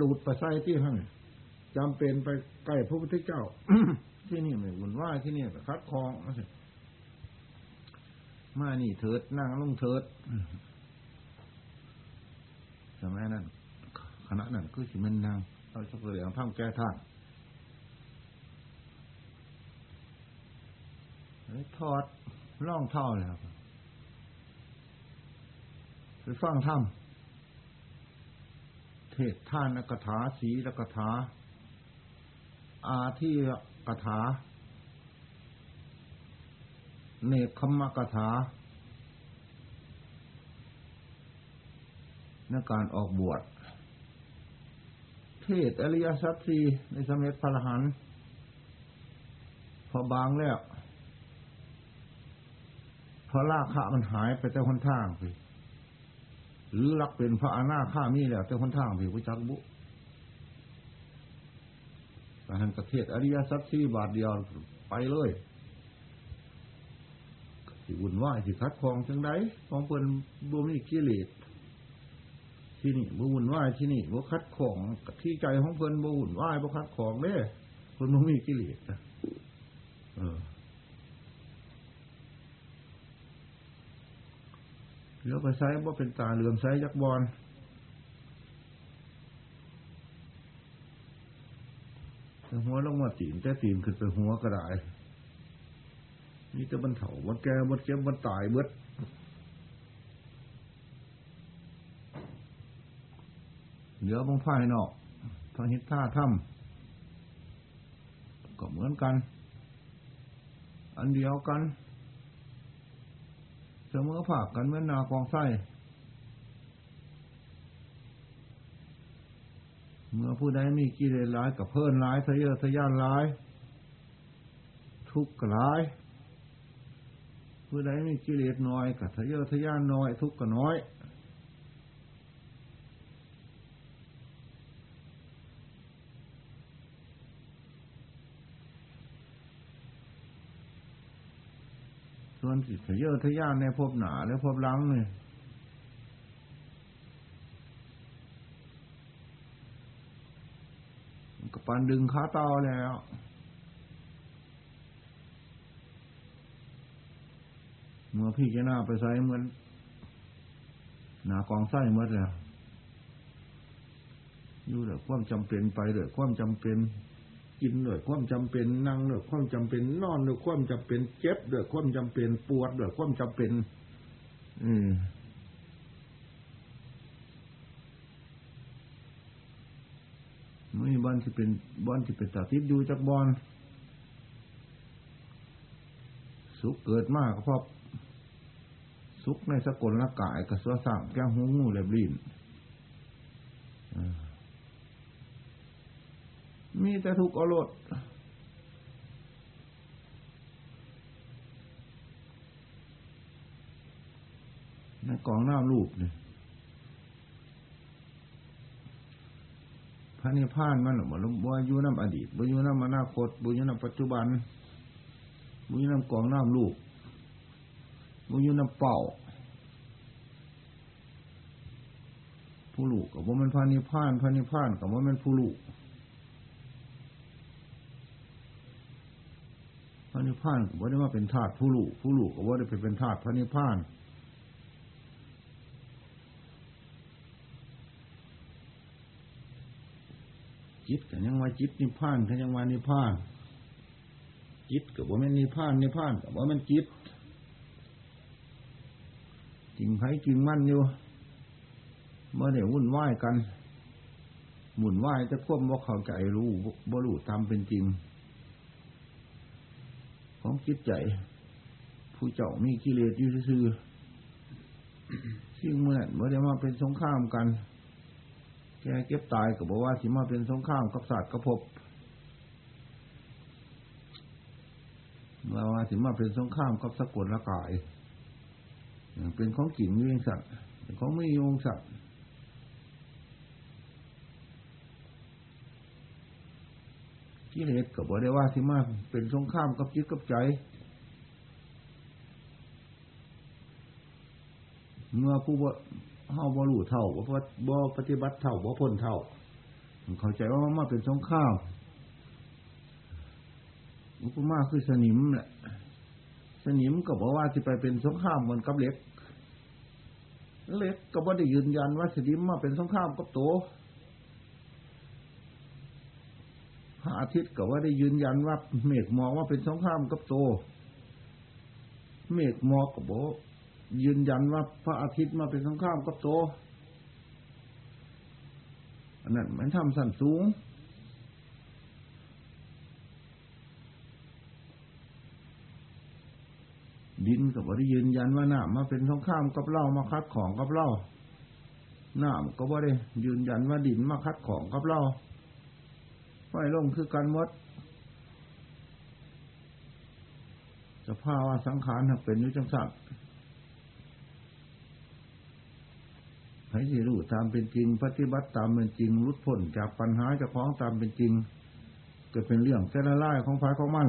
ดูดไปใส่ที่ข้าง จำเป็นไปใกล้พระพุทธเจ้าที่นี่ไม่วุ่นวาที่นี่คัดคลองมานี่เถิดนั่งลงเถิดสมัยนั้นคณะนั้นคือสิมันนางเราจะเปลี่ยนท่ามแก้ท่านทอดล่องเท่าเลยครับไปฟังถ้ำเทศท่านกถาสีลกถา อาที่กถา เนคขมกถาในการออกบวช เทศอริยสัจสี่ในสมัยพระหันพอบางแล้ว พอราคะมันหายไปแต่คนทางไปหรือรักเป็นพระอนาคามีแล้วแต่คนทางไปพระจักบุ แต่หันประเทศอริยสัจสี่บาทเดียวไปเลยสิวุ่นวายสิคัดคลองจังไดของเปิ่นบ่มีกิเลสที่นี่บุญไหวที่นี่บุคัดของที่ใจของเพิ่นบุญไหวบุคัดของเด้เพิ่นมันมีกิเลสเออเลี้ยวไปไซว่เป็นตาเหลือมไซยักบอล หัวลงมาตีนแต่ตีนขึ้นไปหัวก็ได้นี่จะบรรเทาบรแก่บรเจ็บบรตายเบิดเหลือบงภายนอกพระหิทธาถ้ำก็เหมือนกัน อันเดียวกัน เสมอภาคกันเหมือนนากองไส้ เมื่อผู้ใดมีกิเลสร้ายกับเพิ่นร้ายทะเยอทะยานร้าย ทุกข์ร้าย ผู้ใดมีกิเลสน้อยกับทะเยอทะยานน้อย ทุกข์ก็น้อยส่วนสิทะเยอทะยานในภพหนาและภพลังเนี่ย ปันดึงขาเตาแล้ว เมื่อพี่แกหน้าไปใส่เหมือนหนากองไส้เมื่อเลยอยู่เลยความจำเป็นไปเลยความจำเป็น กินเลยความจำเป็นนั่งเลยความจำเป็นนอนเลยความจำเป็นเจ็บเลยความจำเป็นปวดเลยความจำเป็น อืม ไม่บอลที่เป็นบอลที่เป็นตาทิพอยู่จากบอลสุขเกิดมากเพราะสุขในสกลละกายกับสวสั่งแก้งหูงูเล็บลิ้นมีแต่ทุกข์อรดในกองน้ำลูกเนี่ย ระนิพพานมันหรอบ่บ่อยู่น้ำอดีตบ่อยู่น้ำอนาคตบ่อยู่น้ำปัจจุบันบ่อยู่น้ำกองน้ำลูกบ่อยู่น้ำเป่าผู้ลูกกับว่ามันพระนิพพานพระนิพพานกับว่ามันผู้ลูกพระนิพพานกับว่าได้ว่าเป็นธาตุผู้ลูกผู้ลูกกับว่าได้ไปเป็นธาตุพระนิพพาน จิตกันยังว่าจิตนิพพานกันยังว่านิพพาน จิตกับว่ามันนิพพานนิพพานกับว่ามันจิตจริงไผจริงมั่นอยู่เมื่อเนี่ยวุ่นวายกัน หมุนวายจะควบว่าเข้าใจรู้บ่รู้ตามเป็นจริง ของจิตใจ ผู้เจ้ามีกิเลสอยู่ซื่อสิ่งเมื่อเมื่อได้มาเป็นสงครามกัน แกเก็บตายก็บอกว่าสิมาเป็นสงครามกับศาสตร์กระพบเมื่อว่าสิมาเป็นสงครามกับสกุลละกายเป็นของจริงมีองสัตว์เป็นของไม่ยงสัตว์กิเลสก็บอกได้ว่าสิมาเป็นสงครามกับจิตกับใจเมื่อผู้ว่า เฮาบ่รู้เท่าบ่บ่ปฏิบัติเท่าบ่พ้นเท่าเข้าใจว่ามาเป็นสงครามอุปมาคือสนิมแหละสนิมก็บอกว่าสิไปเป็นสงครามมันกับเหล็กเหล็กก็บ่ได้ยืนยันว่าสนิมมาเป็นสงครามกับโตพระอาทิตย์ก็ว่าได้ยืนยันว่า เมฆหมอกว่าเป็นสงครามกับโต เมฆหมอกก็บอก ยืนยันว่าพระอาทิตย์มาเป็นสงครามกับโตอันนั้นมันทำสั่นสูง ดินก็บ่ได้ยืนยันว่าน้ำมาเป็นสงครามกับเล่ามาคัดของกับเล่าน้ำก็บ่ได้ ยืนยันว่าดินมาคัดของกับเล่าไฟลงคือการมดสภาวะสังขารเป็นยุจังสัตว์ ให้ที่รู้ตามเป็นจริง ปฏิบัติตามเป็นจริงรุดพ้นจากปัญหาจะคล้องตามเป็นจริง เกิดเป็นเรื่องแค่ละลายของฝ่ายของมัน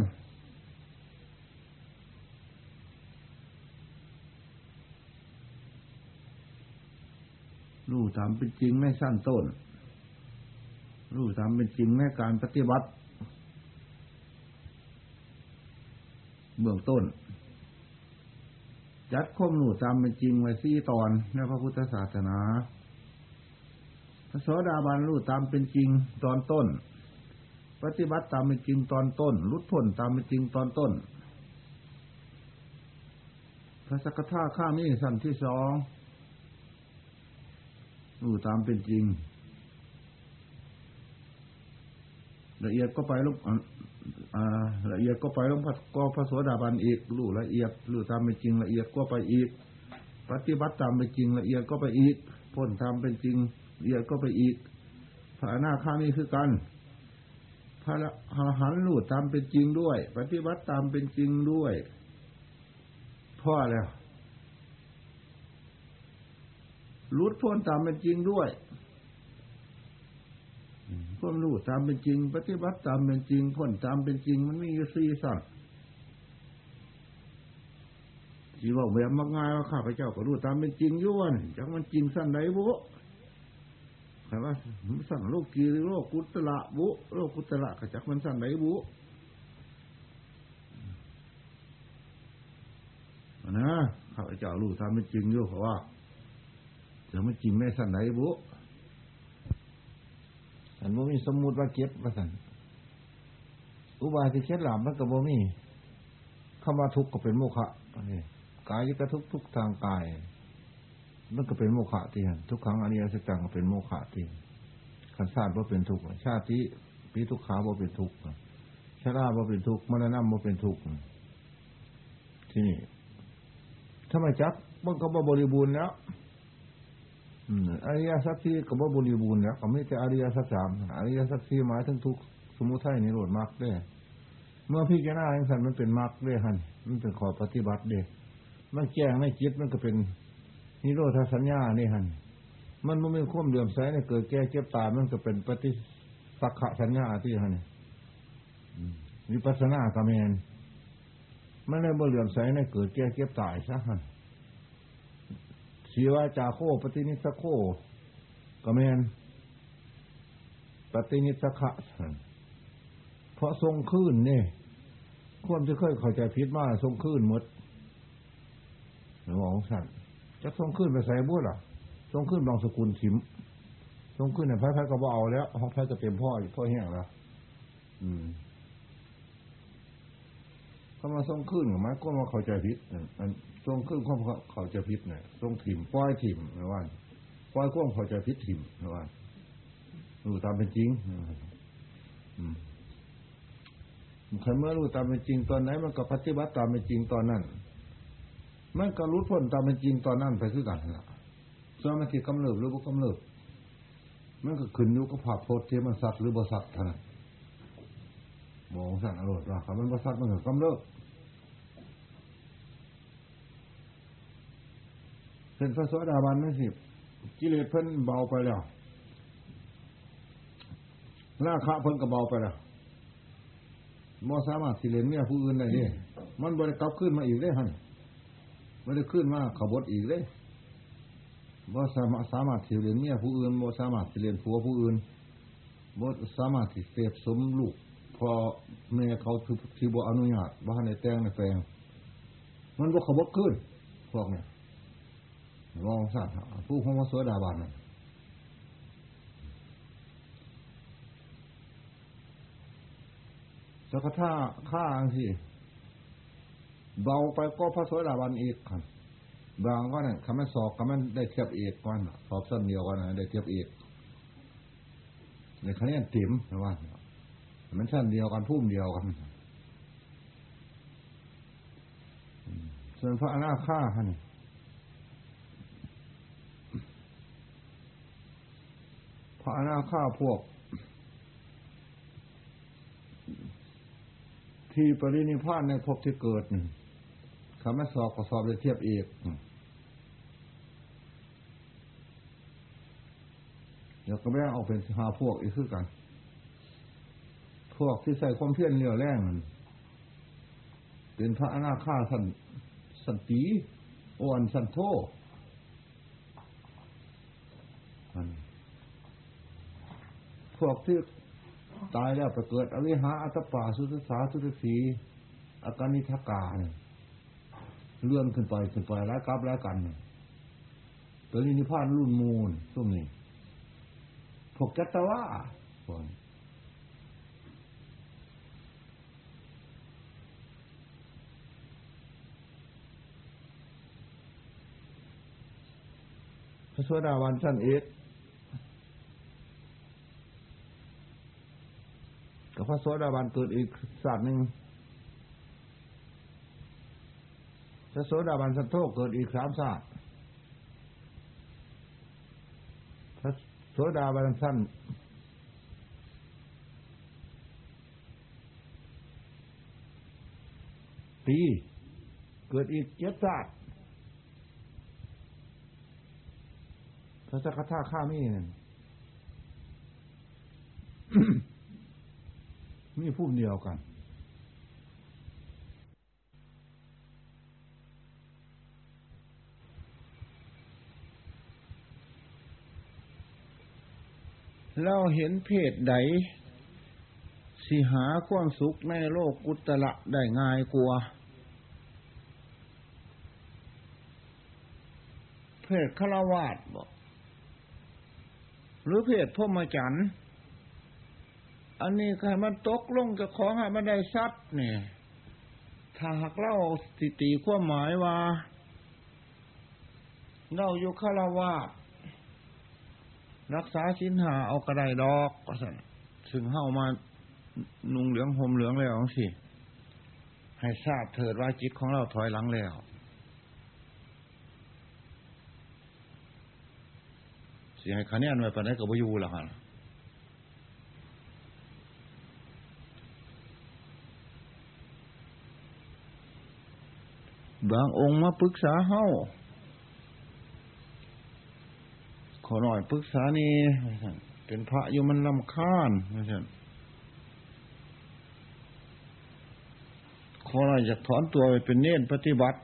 รู้ตามเป็นจริงไม่สั้นต้น รู้ตามเป็นจริงในการปฏิบัติ เบื้องต้น จัดข้อมหนูตามเป็นจริงไว้สี่ตอนในพระพุทธศาสนา พระโสดาบันรู้ตามเป็นจริงตอนต้น ปฏิบัติตามเป็นจริงตอนต้นรุดพ้นตามเป็นจริงตอนต้น พระสกทาข้ามีสั้นที่สองรู้ตามเป็นจริง ละเอียดก็ไปลง ละเอียดก็ไปลงพระก็พระโสดาบันอีกรู้ละเอียดรู้ตามเป็นจริงละเอียดก็ไปอีก ปฏิบัติตามเป็นจริงละเอียดก็ไปอีกพ้นตามเป็นจริงละเอียดก็ไปอีกพระอนาคามีคือกันพระอรหันรู้ตามเป็นจริงด้วย ปฏิบัติตามเป็นจริงด้วยพ่อแล้วรุดพ้นตามเป็นจริงด้วย ความรู้ตามเป็นจริง ปฏิบัติตามเป็นจริงพ้นตามเป็นจริง มันมีอยู่สี่สั่งที่ว่าแบบมักง่ายว่าข้าพเจ้าก็รู้ตามเป็นจริงย้วนจากมันจริงสั้นไหนบุใครว่าสั่งโลกกีหรือโลกกุตละบุโลกกุตละขจักมันสั้นไหนบุนะข้าพเจ้ารู้ตามเป็นจริงอยู่เพราะว่าจะไม่จริงแม่สันไหนบุ สันบ่มีสมมุติว่าเก็บว่าสันอุบายที่เคล็ดลับมันก็บ่มีคำว่าทุกข์ก็เป็นโมฆะนี่กายกระทุกทุกทางกาย มันก็เป็นโมฆะที่หันทุกครั้งอริยสัจจังก็เป็นโมฆะที่ขันชาติว่าเป็นทุกข์ชาติปีทุกขาว่าเป็นทุกข์ชาราว่าเป็นทุกข์มรณะว่าเป็นทุกข์ที่นี่ถ้าไม่จับมันก็บ่บริบูรณ์แล้ว อริยสัจสี่ก็บ่บริบูรณ์แล้วก็ไม่ใช่อริยสัจสามอริยสัจสี่หมายถึงทุกสมุทัยนิโรธมรรคได้เมื่อพี่แกหน้าอย่างสันมันเป็นมรรคด้ฮันมันเป็นขอปฏิบัติเด้มันแจ้งในจิตมันก็เป็นนิโรธสัญญาเนี่ฮันมันไม่มีควมเหลื่อมใสในเกิดแก่เจ็บตายมันก็เป็นปฏิสักขะสัญญาที่ฮันวิปัสสนากรรมเนมันเลยบ่เหลื่อมใสในเกิดแก่เก็บตายซะฮัน สีวาจาโคปฏินิสโคกเมนปฏินิสขะเพราะทรงคลื่นเนี่ยควรจะเคยเข้าใจพิษมาทรงคลื่นมดหลวงสั่นจะทรงคลื่นไปใส่บุตรอะทรงคลื่นบางสกุลถิมทรงคลื่นเนี่ยพระพระก็บเอาแล้วห้องพระจะเต็มพ่ออยู่พ่อแห้งแล้วอืมเขามาทรงขึ้นกับไม้ก็มาเข้าใจผิดอัน ทรงขึ้นความเขาใจผิดเนี่ยทรงถิ่มป้อยถิ่มนะว่าป้อยก้มเขาใจผิดถิ่มนะว่ารู้ตามเป็นจริงอืมใครเมื่อรู้ตามเป็นจริงตอนไหนมันก็ปฏิบัติตามเป็นจริงตอนนั้น มันก็รู้พ้นตามเป็นจริงตอนนั้นไปคือกันละส่วนมันที่กำเริบหรือบ่กำเริบมันก็ขึ้นอยู่กับภาพโพธิที่มันสัตว์หรือบสัตว์เท่านั้นมองสั่งอรรถว่าคำมันบสัตว์มันก็กำเริบ เป็นพระสวัสดาบันนั่นสิกิเลสเพิ่นเบาไปแล้วราคะเพิ่นก็เบาไปแล้วมอสามารถสิเลนเมียผู้อื่นได้เนี่ยมันบริกลับขึ้นมาอีกได้ฮันไม่ได้ขึ้นมาขบวอีกเลยบ่สามารถสามารถสิเลนเมียผู้อื่นบ่สามารถสิเลนผัวผู้อื่นบ่สามารถสิเสพสมลูกพอแม่เขาที่บ่อนุญาตบ่ให้ในแต่งในแปลงมันบ่ขบวขึ้นพวกเนี่ย ลองสัตว์ผู้ของวัสดาบานนะสักท่าข้างสิเบาไปก็พระสวสดาบันอีกครับบางก็เนี่ยคำมันสอบคำมันได้เทียบเอกก่อนสอบสั้นเดียวกันนะได้เทียบเอกในคะแนนติ๋มนะว่า มันสั้นเดียวกันพุ่มเดียวกันส่วนพระอนาคาฮะนี่ พระอนาคาพวก ที่ปรินิพานในภพที่เกิดคำไม่สอบก็สอบได้เทียบเอกเดี๋ยวก็แบ่งออกเป็นหาพวกอีกคือกัน พวกที่ใส่ความเพียรเรียวแรงเป็นพระอนาคาสันสันตีอ่อนสันโท พวกที่ตายแล้วไปเกิด อวิหาอัตปาสุตสาสุตสีอาการนิทกาเนี่ยเลื่อนขึ้นไปขึ้นไปแล้วกลับแล้วกันเนี่ยตัวนี้นิพพานรุ่นมูลช่วงนี้พวกจัตวาคนพระสวสดาวันสั้นเอกกับ พระโสดาบันเกิดอีกศาสตร์หนึ่งพระโสดาบันสันโทเกิดอีกสามศาสตร์พระโสดาบันสั้นปีเกิดอีกเจ็ดศาสตร์พระสักคาข้ามีนั่น มีผู้เดียวกันเราเห็นเพศใด สิหาความสุขในโลกกุตละได้ง่ายกว่าเพศฆราวาสบอกหรือเพศพ่อมาจัน อันนี้ใครมันตกลงจะของให้มันได้ซัดเนี่ย ถ้าหากเล่าสติตีความหมายว่าเราอยู่ฆราวาสรักษาสินหาเอากระไดดอกก็สั่นซึ่งเข้ามานุงเหลืองห่มเหลืองแล้วสิให้ทราบเถิดว่าจิตของเราถอยหลังแล้วสิให้คะแนนไว้ปานใดก็บ่อยู่ล่ะฮะ บางองค์มาปรึกษาเฮาขอหน่อยปรึกษานี่เป็นพระอยู่มันลำคาญไม่ใช่ขอหน่อยอยากถอนตัวไปเป็นเน้นปฏิบัติ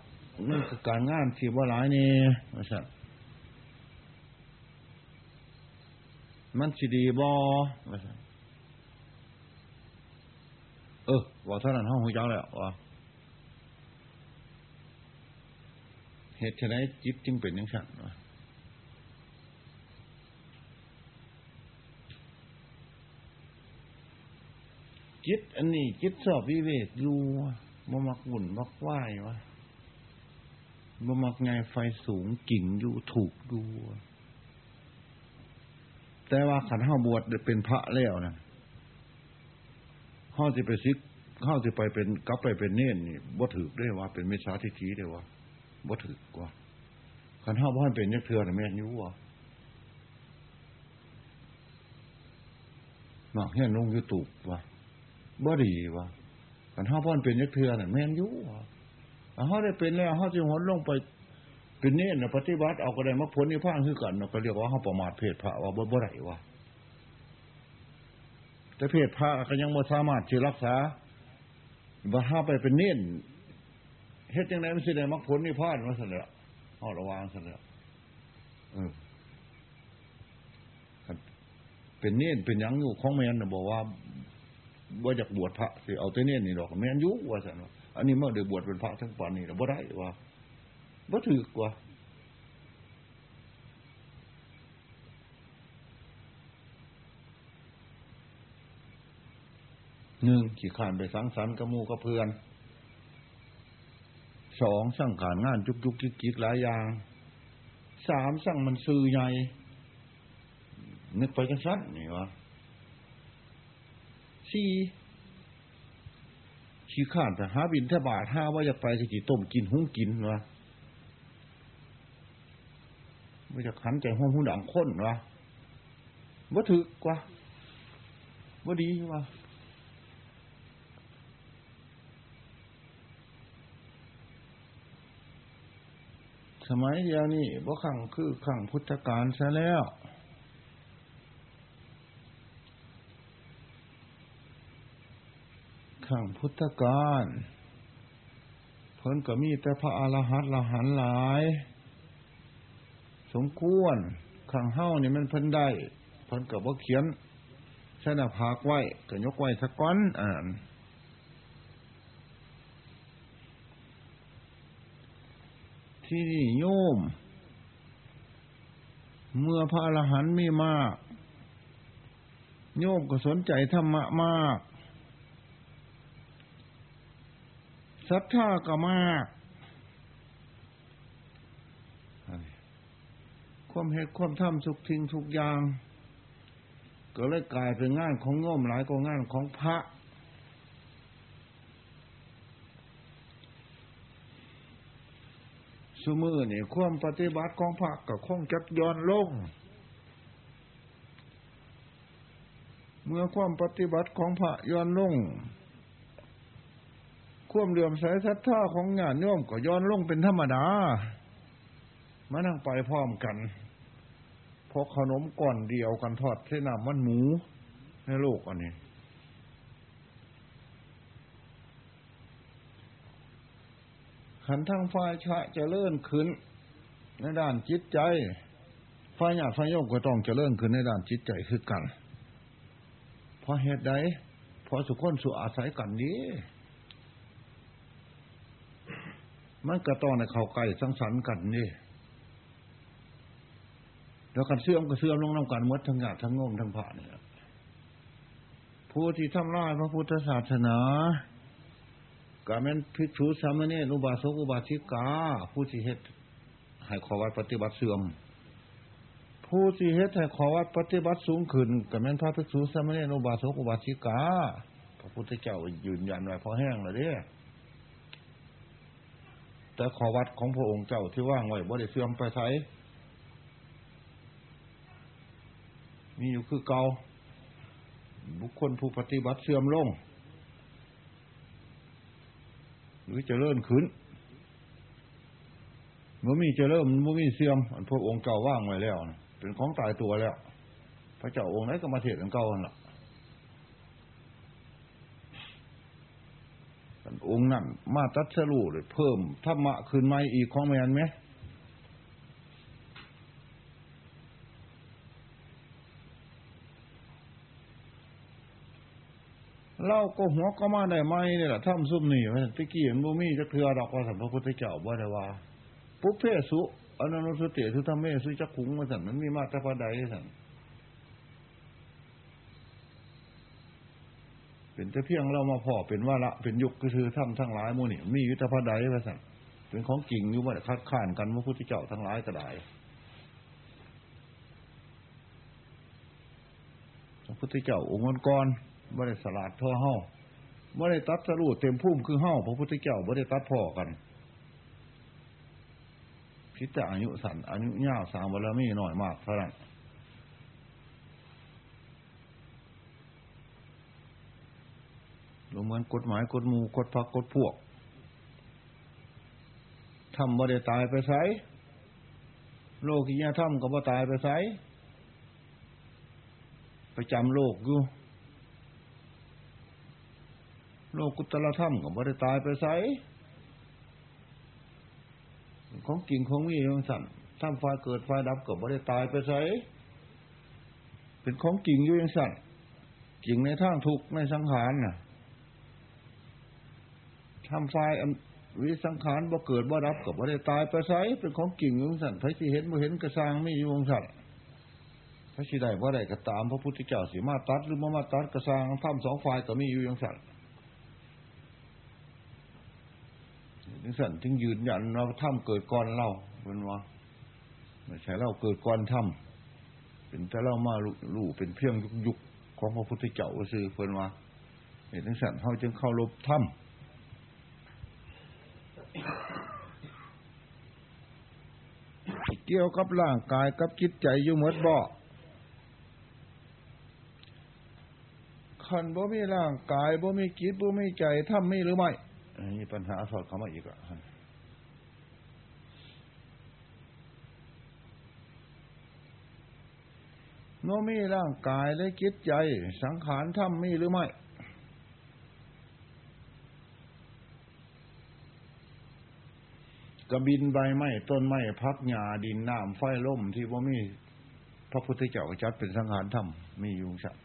นี่คือการงานที่ว่หลายนี่ไม่ใช่มันสิดีบอไม่ใช่เออว่าเท่านั้นห้องหัวจังแล้วว่า เหตุไฉนจิตจึงเป็นอย่างฉันวะจิตอันนี้จิตสอบวิเวกอยู่บ่มักหุ่นมักว่าวะบ่มักไงไฟสูงกิ่งอยู่ถูกดู แต่ว่าขันห้าบวชเป็นพระแล้วนะห้าจะไปซิกห้าจะไปเป็นกลับไปเป็นเน่นนี่บ่ถือได้ว่าเป็นมิจฉาทิฏฐิได้ว่า บ่ถือกว่าขันห้าบ่ให้เป็นยักเทือนแม่นยุ่วะหนักเฮียนลงยูทูบว่ะบ่ดีวะกันห้าพ่อนเป็นยักเทือนแม่นอยู่วะเขาได้เป็นแล้วเขาจะหนลงไป เป็นเน้นปฏิบัติเอาก็ได้มรรคผลนิพพานคือกันก็เรียกว่าเขาประมาทเพศพระว่าบ่บ่ได้วะแต่เพศพระก็ยังบ่สามารถที่รักษาบ่ห้าไปเป็นเน้น เฮ็ดยังไงมันสิได้มรรคผลนิพพานมาสั่นละเอาระวังสั่นละเออเป็นเน้นเป็นยังอยู่ของแมนน่ะบอกว่าว่าจากบวชพระสิเอาแต่เนี่ยนี่ดอกแม่นยุว่าสันว่าอันนี้เมื่อเดือบวชเป็นพระทั้งปานนี่เราบ่ได้ว่าบ่ถือกว่าหนึ่งขี่ขานไปสังสรรค์กับมูกับเพื่อน สองสั่งการงานจุกจุกจิกจิกหลายอย่างสามสั่งมันซื้อใหญ่นึกไปกันสั้นนี่วะสี่ขี้ข้านแต่หาบินทบาทห้าว่าจะไปก็จีต้มกินหุ้งกินวะว่จะขันใจห้องหุ้งดังค้นวะว่าถือกว่าว่าดีวะ สมัยเดียวนี่บ่ขังคือขังพุทธการซะแล้ว ขังพุทธการเพิ่นก็มีแต่พระอรหันต์ละหันหลาย สมควรขังเฮ้านี่มันเพิ่นได้เพิ่นก็บ่เขียนใช้หน้าผากไว้ก็ยกไว้สักก้อนอ่าน ที่นี่โยม เมื่อพระอรหันต์มีมาก โยมก็สนใจธรรมะมากศรัทธาก็มาก ความเหตุความทำสุขทิ้งทุกอย่าง ก็เลยกลายเป็นงานของโยมหลายกว่างานของพระ สมือนี่ความปฏิบัติของพระก็คงจัดย้อนลง เมื่อความปฏิบัติของพระย้อนลง ควมเลื่อมใสศรัทธาของญาติโยมก็ย้อนลงเป็นธรรมดา มานั่งไปพร้อมกันพกขนมก่อนเดียวกันทอดเส้นน้ำมันหมูในโลกอันนี้ ขันทั้งฝ่ายชะจะเลื่อนขึ้น ในด้านจิตใจฝ่ายญาติฝ่ายโยมก็ต้องจะเลื่อนขึ้นในด้านจิตใจคือกันเพราะเหตุใดเพราะสุขคนสุอาศัยกันนี้มันก็ต้องในเข่าใกล้สังสรรค์กันนี่แล้วกันเสื่อมก็เสื่อมลงน้ำกันมดทั้งหยาดทั้งงมทั้งผ่าเนี่ยผู้ที่ทำลายพระพุทธศาสนา กาแม่นพิชูสามเณรอุบาสกอุบาสิกา ผู้ที่เฮ็ดให้ขอวัดปฏิบัติเสื่อม ผู้ที่เฮ็ดให้ขอวัดปฏิบัติสูงขึ้นกับแม่นพระภิกษุสามเณรอุบาสกอุบาสิกา พระพุทธเจ้ายืนยันไว้พอแห้งแล้วเด้แต่ขอวัดของพระองค์เจ้าที่ว่างไว้บ่ได้เสื่อมไปไสมีอยู่คือเกาบุคคลผู้ปฏิบัติเสื่อมลง หรือจะเลื่อนขึ้นเมื่อมีจะเริ่มเมื่อมีเสื่อมอันพวกองค์เก่าว่างไว้แล้วนะเป็นของตายตัวแล้ว พระเจ้าองค์ไหนก็มาเทศกันเก่าอันละองค์นั่นมาตัดสรุเลยเพิ่มธรรมะขึ้นมาอีกของแมนไหม เล่าก็หัวก็มาได้ไหมนี่แหละถ้ำซุ่มนี่ว่าตะกี้เห็นบ่มีจะเทือดอกว่าสัมพระพุทธเจ้าว่ได้ว่าปุ๊บเพสุอนันตุเตสุธรรมเมสุจักขุงมาสั่นมันมีมาตรพระใดสั่นเป็นแต่เพียงเรามาพอเป็นว่าละเป็นยุคคือถ้ำทั้งหลายมูนี่มียุทธพระใดมาสั่นเป็นของจริงอยู่ว่าคัดค้านกันพระพุทธเจ้าทั้งหลายก็ได้พระพุทธเจ้าองค์ก่อน บ่ได้สลาดท่อเฮ้าบ่ได้ตัดสรุปเต็มพุ่มคือเฮ้าพระพุทธเจ้าบ่ได้ตัดพ่อกันคิดแต่อายุสั้นอายุยาวสามบารมีหน่อยมากเท่านั้นรวมเหมือนกฎหมายกฎมูกฎพักกฎพวกทำบ่ได้ตายไปไสโลกียธรรมก็บ่ตายไปไสไปจำโลกอยู่ โลกุตละธรรมก็บ่ได้ตายไปไสของกิ่งของมีของสั่นถ้าไฟเกิดไฟดับก็บ่ได้ตายไปไสเป็นของกิ่งอยู่ยังสั่นกิ่งในทางทุกในสังขารน่ะทำไฟวิสังขารบ่เกิดบ่ดับก็บ่ได้ตายไปไสเป็นของกิ่งอยู่สั่นพระที่เห็นบ่เห็นกระซางม่อยู่องสั่นพระที่ใดบ่ได้ก็ตามพระพุทธเจ้าสิมาตัดหรือบ่มาตัดกระซางทำสองฝ่ายก็มีอยู่ยังสั่น จึงสั่นจึงยืนยันเราถ้ำเกิดก่อนเราเป็นว่าไม่ใช่เราเกิดก่อนถ้ำเป็นแต่เรามาลู่เป็นเพียงยุคของพระพุทธเจ้าซื้อเพิ่นว่าเห็นจึงสั่นเขาจึงเข้ารบถ้ำเกี่ยวกับร่างกายกับจิตใจอยู่หมดบ่คันบ่มีร่างกายบ่มีจิตบ่มีใจถ้ำมีหรือไม่ นี่ปัญหาสอดเข้ามาอีกอะโนมีร่างกายและจิตใจ สังขารถ้ำมีหรือไม่กระบินใบไม้ต้นไม้พักหญ้าดินน้ำไฟล่มที่ว่ามีพระพุทธเจ้าจัดเป็นสังขารถ้ำมีอยู่สัก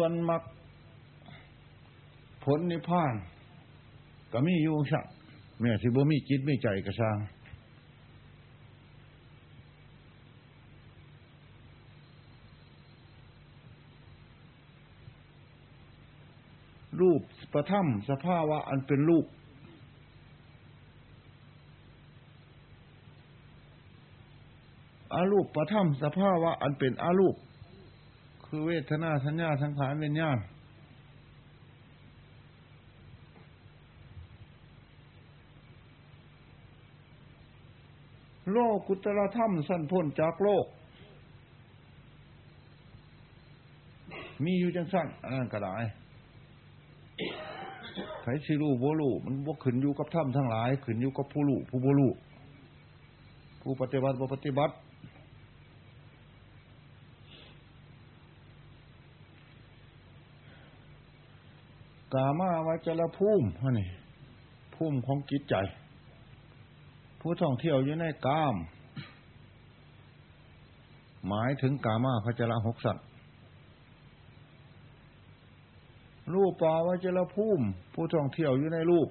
วนมักผลนิพพาน ก็มีอยู่สักแม่สิบ่มีจิตไม่ใจกระซังรูปประทับสภาวะอันเป็นรูป อารูปประทับสภาวะอันเป็นอารูป คือเวทนาสัญญาสังขารเป็นญาณโลกกุตละธรรมสั้นพ้นจากโลก มีอยู่จังสั้นอันนั้นก็ได้ไผสิรู้บ่รู้มันบ่ขึ้นอยู่กับธรรมทั้งหลาย ขึ้นอยู่กับผู้รู้ผู้บ่รู้ผู้ปฏิบัติบ่ปฏิบัติ กามาวจรภูมินี่ภูมิของจิตใจ ผู้ท่องเที่ยวอยู่ในกาม หมายถึงกามาพจระหกสัตว์รูปปาวจรภูมิ ผู้ท่องเที่ยวอยู่ในรูป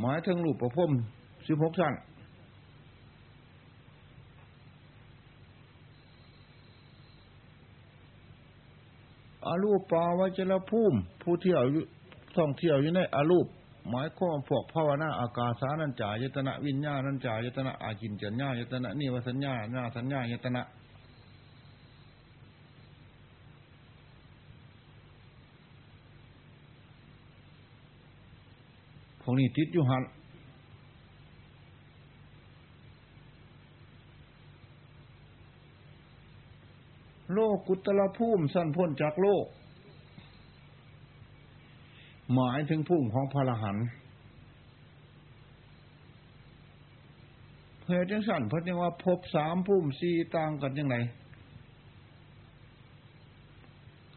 หมายถึงรูปประพรมสิบหกชั้น อารูปปาวจรภูมิผู้เที่ยวท่องเที่ยวอยู่ในอารูปหมายความพวกภาวนาอากาสานัญจายตนะวิญญาณัญจายตนะอากินจัญญายตนะนิวสัญญาญาสัญญายตนะพวกนี้ติดอยู่หัน โลกกุตละภูมิสั้นพ้นจากโลก หมายถึงภูมิของพระรหันต์เหตุจังสั่นเพราะยังว่าพบสามภูมิสี่ต่างกันยังไง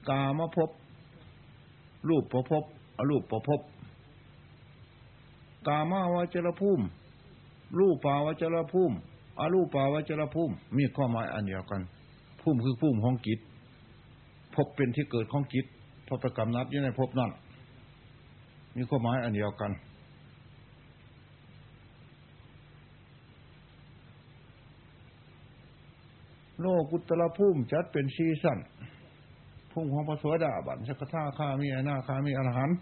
กามาพบรูปประพบอรูปประพบกามาวจรภูมิรูปปาวจรภูมิอรูปปาวจรภูมิมีข้อหมายอันเดียวกัน ภูมิคือภูมิของกิจพบเป็นที่เกิดของกิจพอประกำนับอยู่ในพบนั่นมีข้อหมายอันเดียวกันโลกุตละภูมิจัดเป็นชีสันภูมิของพระสวสดาบันสักท่าข้ามีอนาคามีอรหันต์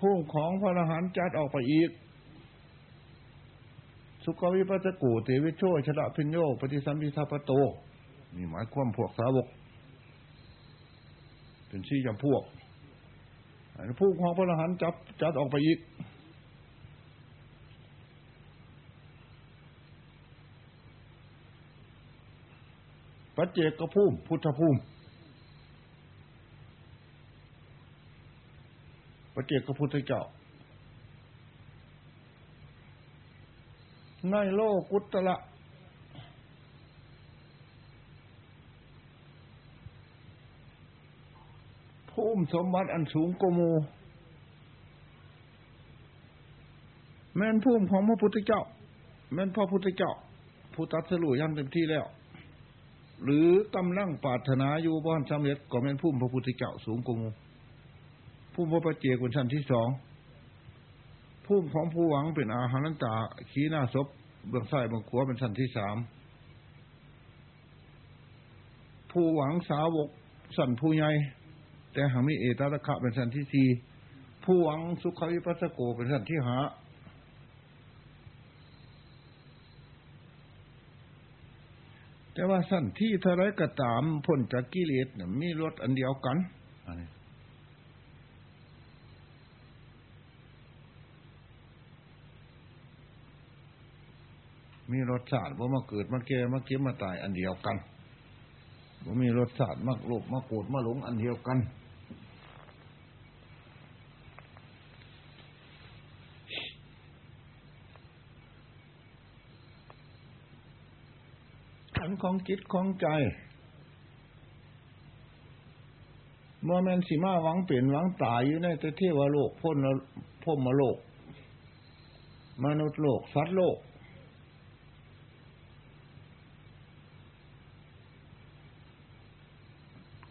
พุ่งของพระอรหันต์จัดออกไปอีก สุกวิปัสสกูเตวิโชชละพิญโยปฏิสัมพิทาปโตนี่หมายความพวกสาวก เป็นชี้จำพวกผู้ของพระอรหันต์จับจัดออกไปอีกปัจเจกภูมิพุทธภูมิ ระเจกพระพุทธเจ้า ในโลกุตละภูมิสมบัติอันสูงโกมูแม่นภูมิของพระพุทธเจ้า แม่นพระพุทธเจ้า ผู้ตัดสรุยังเต็มที่แล้ว หรือกำลังปรารถนาอยู่บ้านสำเร็จก็แม่นภูมิพระพุทธเจ้าสูงโกมู ผู้บ่ประเจกุนชั้นที่สองผู้ของผู้หวังเป็นอาหารนันตาขีหน้าศพเบื้องซ้ายเบื้องขวาเป็นชั้นที่สามผู้หวังสาวกสันผู้ใหญ่แต่หางมีเอตระคะเป็นชั้นที่สี่ผู้หวังสุขวิปัสสโกเป็นชั้นที่หาแต่ว่าสั้นที่เท่าไรก็ตามพ้นจากกิเลสมีรถอันเดียวกันอันนี้ มีรสชาติว่ามาเกิดมาแก่มาเก็บมาตายอันเดียวกันว่ามีรสชาติมาโลภมาโกรธมาหลงอันเดียวกันขันของจิตของใจเมื่อแมนสีมาหวังเปลี่ยนหวังตายอยู่ในเทวโลกพ้นพ้นมาโลก มนุษย์โลก สัตว์โลก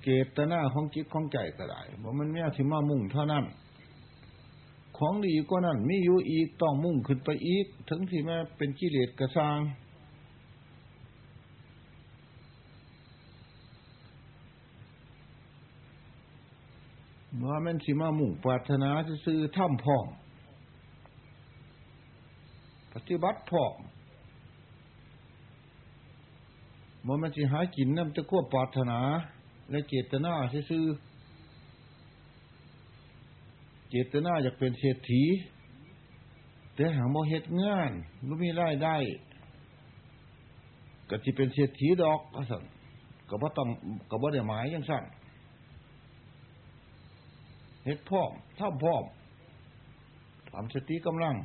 เจตนาของจิตของใจก็ได้บ่มันแม่สิมามุ่งเท่านั้น ของดีก็นั่นมีอยู่อีกต้องมุ่งขึ้นไปอีก ถึงที่แม่เป็นกิเลสกระซางเมื่อมันสิมามุ่งปรารถนาซื้อถ้ำพอง ปฏิบัติพองเมื่อมันสิหากินน้ำจะควปรารถนา และเจตนาซื่อเจตนาอยากเป็นเศรษฐี แต่หางโมเหตุงานไม่มีรายได้ ก็จะเป็นเศรษฐีดอกก็สั่งก็บ่ต้องก็บ่ได้หมายยังสั่งเฮ็ดพร้อมทำพร้อมทำสติกำลัง